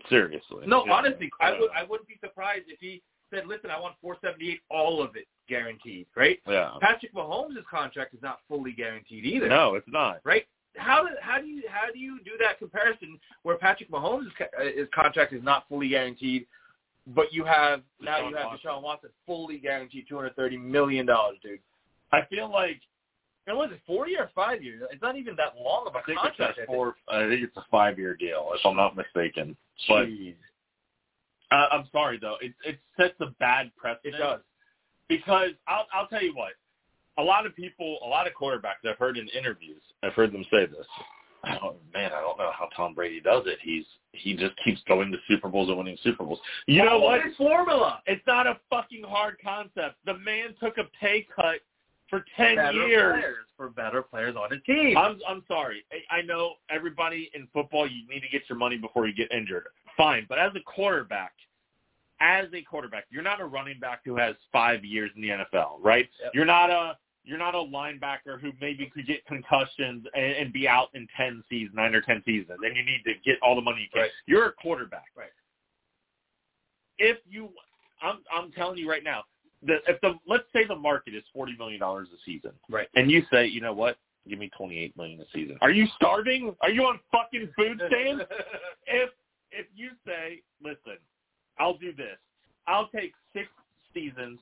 Seriously. No, Yeah. honestly, I would I wouldn't be surprised if he said, "Listen, I want four seventy eight, all of it guaranteed," right? Yeah. Patrick Mahomes' contract is not fully guaranteed either. No, it's not. right? How do how do you how do you do that comparison where Patrick Mahomes' uh, his contract is not fully guaranteed, but you have now Deshaun you have Watson. Deshaun Watson fully guaranteed two hundred thirty million dollars, dude. I feel like And was it four year or five years? It's not even that long of a I think contract. it's I a think. four. I think it's a five-year deal, if I'm not mistaken. But Jeez. uh, I'm sorry though, it it sets a bad precedent. It does. because I'll I'll tell you what, a lot of people, a lot of quarterbacks I've heard in interviews, I've heard them say this. I don't, man, I don't know how Tom Brady does it. He's he just keeps going to Super Bowls and winning Super Bowls. You know Follow what? His formula. It's not a fucking hard concept. The man took a pay cut for ten Better years. players for better players on his team. I'm I'm sorry. I, I know everybody in football you need to get your money before you get injured. Fine, but as a quarterback, as a quarterback, you're not a running back who has five years in the NFL, right? Yep. You're not a you're not a linebacker who maybe could get concussions and, and be out in ten seasons, nine or ten seasons, and you need to get all the money you can. Right. You're a quarterback. Right. If you, I'm I'm telling you right now, the if the let's say the market is forty million dollars a season, Right. and you say, you know what, give me twenty eight million a season. Are you starving? Are you on fucking food stamps? if if you say, listen, I'll do this. I'll take six seasons,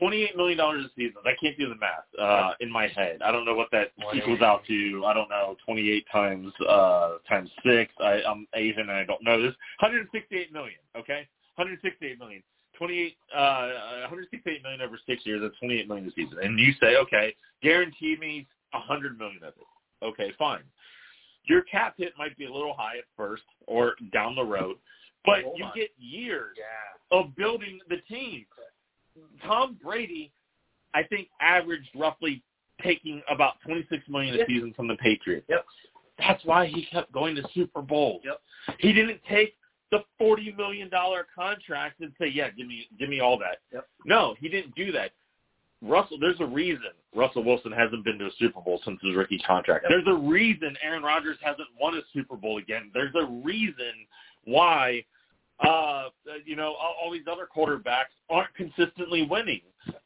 twenty eight million dollars a season. I can't do the math uh, in my head. I don't know what that equals out to. I don't know twenty eight times uh, times six. I, I'm Asian and I don't know this. One hundred sixty eight million. Okay, one hundred sixty eight million. 28, uh, 168 million over six years. That's 28 million a season. And you say, okay, guarantee me 100 million of it. Okay, fine. Your cap hit might be a little high at first or down the road, but Hold you on. get years yeah. of building the team. Tom Brady, I think, averaged roughly taking about 26 million a Yep. season from the Patriots. Yep. That's why he kept going to Super Bowls. Yep. He didn't take the 40 million dollar contract and say, "Yeah, give me give me all that." Yep. No, he didn't do that. Russell, there's a reason Russell Wilson hasn't been to a Super Bowl since his rookie contract. Yep. There's a reason Aaron Rodgers hasn't won a Super Bowl again. There's a reason why uh you know all, all these other quarterbacks aren't consistently winning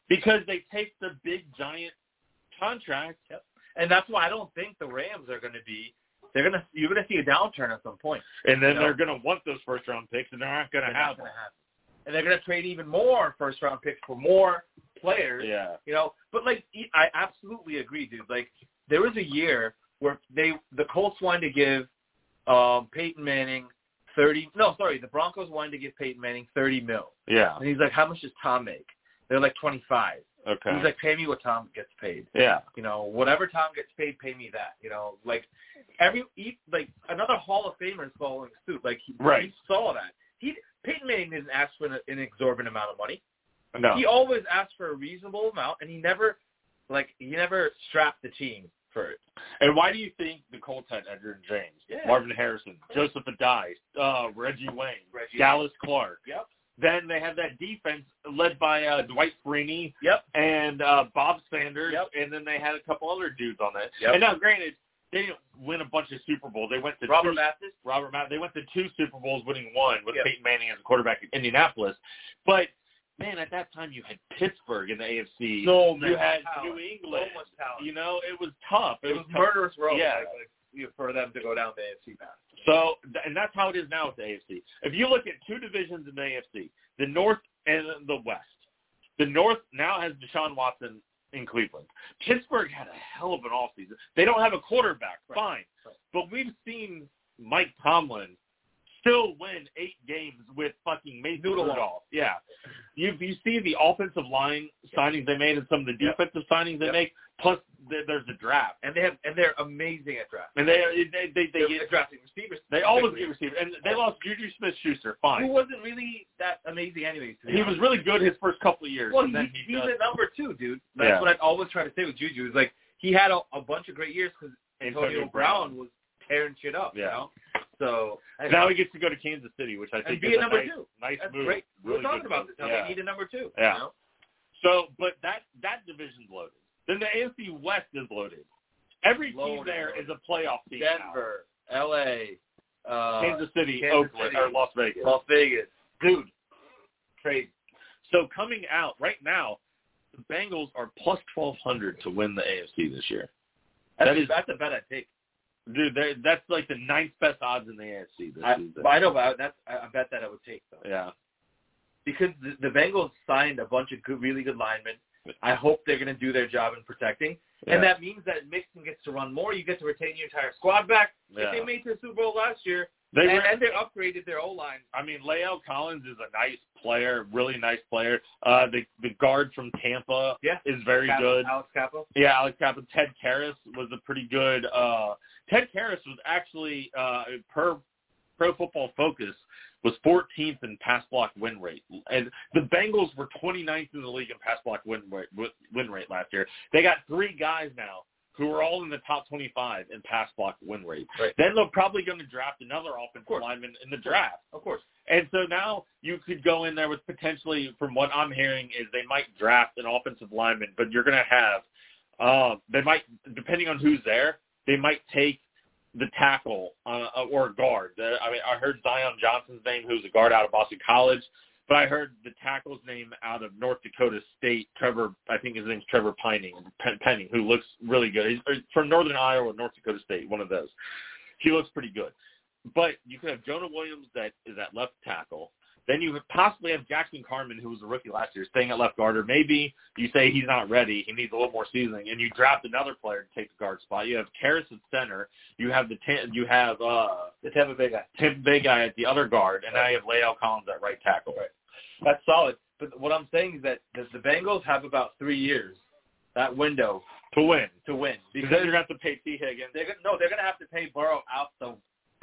because they take the big giant contract. And that's why I don't think the Rams are going to be. They're gonna. You're gonna see a downturn at some point. And then No. they're going to want those first round picks, and they're not going They're to not have gonna them. And they're gonna trade even more first round picks for more players. Yeah, You know, but like I absolutely agree, dude. Like there was a year where they the Colts wanted to give um Peyton Manning thirty. No, sorry, the Broncos wanted to give Peyton Manning thirty mil, yeah, and he's like, "How much does Tom make?" They're like twenty five. okay, He's like, "Pay me what Tom gets paid." yeah, You know, whatever Tom gets paid, pay me that. You know, like every like another Hall of Famer is following suit. Like he, Right. he saw that. He Peyton Manning didn't ask for an, an exorbitant amount of money. no, He always asked for a reasonable amount, and he never like he never strapped the team And why do you think the Colts had Edgerrin James, Yeah. Marvin Harrison, Joseph Addai, uh, Reggie Wayne, Reggie Dallas Clark? Yep. Then they had that defense led by uh, Dwight Freeney Yep. and uh, Bob Sanders, Yep. and then they had a couple other dudes on that. Yep. And now, granted, they didn't win a bunch of Super Bowls. They went to Robert two, Mathis. Robert Matt. They went to two Super Bowls, winning one with Yep. Peyton Manning as a quarterback in Indianapolis. But man, at that time you had Pittsburgh in the AFC. So you had talent. New England. So much talent. You know, it was tough. it was tough. murderous road. Yeah. like, like, for them to go down the AFC path. So, and that's how it is now with the AFC. If you look at two divisions in the AFC, the North and the West, the North now has Deshaun Watson in Cleveland. Pittsburgh had a hell of an offseason. They don't have a quarterback, Right. fine. Right. But we've seen Mike Tomlin still win eight games with fucking Mason Noodle Rudolph. Yeah. You you see the offensive line signings they made and some of the Yep. defensive signings they Yep. make, plus there's a draft. And they have and they're amazing at draft. And they they they, they, They're drafting receivers. they always get receivers, and they lost Juju Smith-Schuster. Fine, Who wasn't really that amazing anyways. he honest. was really good his first couple of years, Well, and then he, he he's a number two, dude. That's Yeah. what I always try to say with Juju. Is like he had a, a bunch of great years because Antonio, Brown was tearing shit up. You Yeah. know, so Now he gets to go to Kansas City, which I think be is a number nice, two. nice That's move. great. Really We're talking about move. this. Now Yeah. they need a number two. Yeah. You know? So, but that that division's loaded. Then the AFC West is loaded. Every team Loaded, there loaded. is a playoff team. now. Denver, L.A., uh, Kansas City, Kansas Oakland, City. or Las Vegas. Las Vegas, dude. Crazy. So coming out right now, the Bengals are plus twelve hundred to win the AFC this year. That's, That is- that's a bet I take. Dude, that's like the ninth best odds in the AFC this I, season. I know, but I- that's I bet that I would take though. yeah. because the, the Bengals signed a bunch of good, really good linemen. I hope they're going to do their job in protecting, and that means that Mixon gets to run more. You get to retain your entire squad back. Yeah. If they made to the Super Bowl last year, They and, were, and they upgraded their O line. I mean, La'el Collins is a nice player, really nice player. Uh, the the guard from Tampa Yeah. is very Capo- good. Alex Cappa. Yeah, Alex Kaplan. Ted Karras was a pretty good. Uh, Ted Karras was actually uh, per Pro Football Focus was 14th in pass block win rate, and the Bengals were 29th in the league in pass block win rate win rate last year. They got three guys now who are all in the top 25 in pass block win rate. Right. Then they're probably going to draft another offensive lineman in the draft. Of course. And so now you could go in there with potentially, from what I'm hearing, is they might draft an offensive lineman, but you're going to have, uh, they might, depending on who's there, they might take the tackle uh, or a guard. The, I mean, I heard Zion Johnson's name, who's a guard out of Boston College. But I heard the tackle's name out of North Dakota State, Trevor. I think his name's Trevor Pining, Pen- Penning, who looks really good. He's from Northern Iowa, North Dakota State, one of those. He looks pretty good. But you could have Jonah Williams that is at left tackle. Then you possibly have Jackson Carman, who was a rookie last year, staying at left guard. Or maybe you say he's not ready, he needs a little more seasoning, and you draft another player to take the guard spot. You have Karras at center. You have the you have uh, The Tampa Bay guy. Tim Big Guy at the other guard, and now you have La'el Collins at right tackle. Right. That's solid. But what I'm saying is that the, the Bengals have about three years, that window, To win. to win. Because Because then you're going to have to pay Tee Higgins. they're gonna, no, they're going to have to pay Burrow out the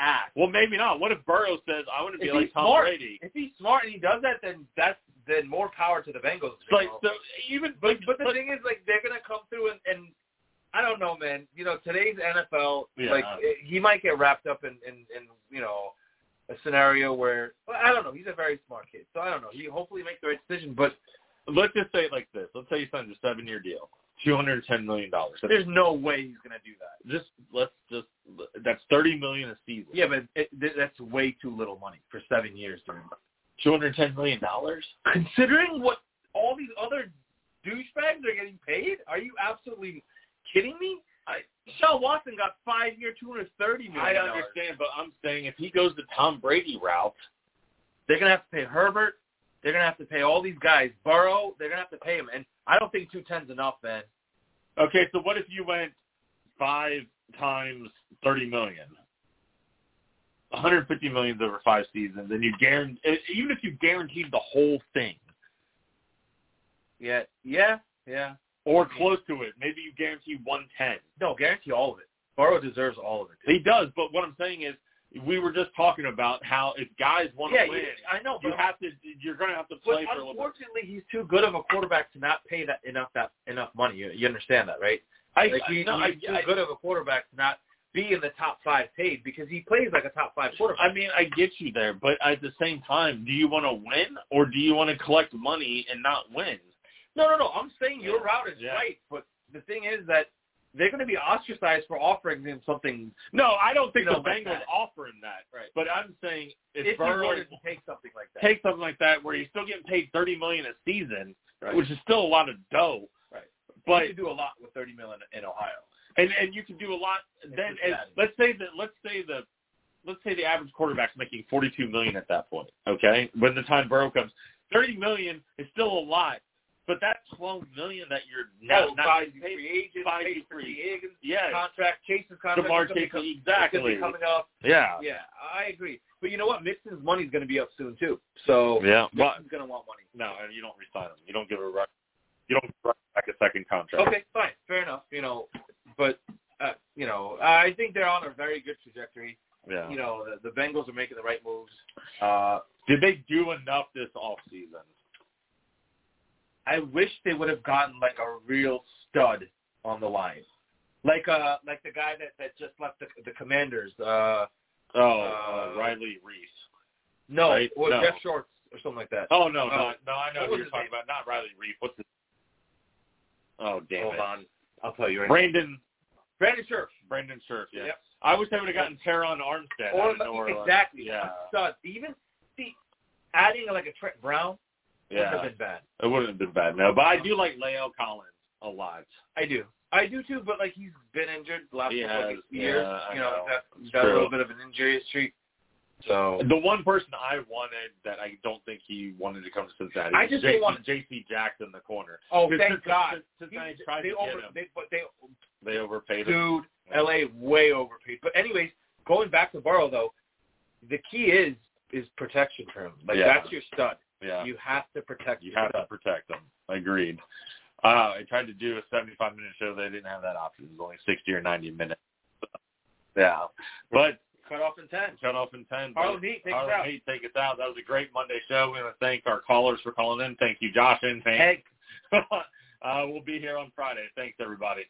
ass. Well, maybe not. What if Burrow says, I want to be If like Tom smart. Brady? If he's smart and he does that, then that's then more power to the Bengals. Like, so even, But but the but- thing is, like, they're gonna come through and, and I don't know, man. You know, today's NFL, Yeah. like, eh, he might get wrapped up in, in, in you know, a scenario where well, I don't know. He's a very smart kid, so I don't know. He hopefully makes the right decision, but let's just say it like this. Let's say he signs a seven-year deal, $210 million. there's no way he's gonna do that. Just, let's just, that's $30 million a season. Yeah, but it, th- that's way too little money for seven years, dude. $210 million? Considering what all these other douchebags are getting paid, are you absolutely kidding me? I, Deshaun Watson got five year, two hundred thirty million. I understand, but I'm saying if he goes the Tom Brady route, They're gonna have to pay Herbert. They're gonna have to pay all these guys. Burrow. They're gonna have to pay him, and I don't think two ten's enough, man. okay, so what if you went five times $30 million? 150 million over five seasons, and you guarantee even if you guaranteed the whole thing Yeah, yeah, yeah. or close to it, maybe you guarantee 110. No, guarantee all of it. Burrow deserves all of it. He does, but what I'm saying is, we were just talking about how if guys want to yeah, win, you, I know, you have to. You're going to have to play for a little bit. unfortunately, he's too good of a quarterback to not pay that enough that enough money. You, you understand that, right? I, Like he, no, I, he's too I, good of a quarterback to not be in the top five paid because he plays like a top five quarterback. I mean, I get you there, but at the same time, do you want to win or do you want to collect money and not win? no, no, no. I'm saying your route is Yeah. right, but the thing is that they're going to be ostracized for offering him something. No, I don't think You the know, like Bengals that. offer him that. Right. But I'm saying if, If, Burrow wanted to take something like that, take something like that where he's still getting paid thirty million a season, Right. which is still a lot of dough. Right. But you could do a lot with thirty million in Ohio. and and you can do a lot. Then and let's say that let's say the let's say the average quarterback's making forty two million at that point. Okay, when the time Burrow comes, thirty million is still a lot, but that's twelve million that you're now oh, not getting free paid. agents, Five paid for free- Higgins Yeah, contract, Chase's contract. Gonna Chase, come- exactly. coming up. yeah, Yeah, I agree. But you know what? Mixon's money's going to be up soon too. So yeah. Mixon's going to want money. no, and you don't resign him. You don't give a. You don't run back a second contract. Okay, fine, fair enough. You know, but uh, you know, I think they're on a very good trajectory. Yeah. You know, the, the Bengals are making the right moves. Uh, Did they do enough this off season? I wish they would have gotten like a real stud on the line, like uh, like the guy that that just left the the Commanders. Uh, Oh, Uh, uh, Riley Reese. no, Right? or No. Jeff Shorts or something like that. Oh no, Uh, no, no! I know who you're talking name? about. Not Riley Reese. What's the? Oh damn Hold it! on, I'll tell you right Brandon now. Brandon Scherff. Brandon Scherff. Yeah. Yep. I wish they would have gotten Terron Armstead. Or out of nowhere. exactly, Yeah. a stud. Even see, adding like a Trent Brown wouldn't Yeah. have been bad. It wouldn't have been bad. No, but I do like La'el Collins a lot. I do. I do too, but like he's been injured the last He couple has, of years. yeah, you know, know. got a little bit of an injury streak. So The one person I wanted that I don't think he wanted to come to Cincinnati. I just J- want- J.C. Jackson, in the corner. Oh, thank God. Cincinnati He- tried they to over, get him. they, but they, They overpaid him. dude, LA way overpaid. But anyways, going back to Burrow though, the key is is protection for him. Like Yeah. that's your stud. Yeah. You have to protect. Them. You your have to protect them. Agreed. Uh, I tried to do a 75 minute show. They didn't have that option. It was only 60 or 90 minutes. yeah. But cut off in ten. cut off in 10. Harlem Heat, take us Harlem out. Heat, take us out. That was a great Monday show. We want to thank our callers for calling in. Thank you, Josh and thank uh, we'll be here on Friday. Thanks, everybody.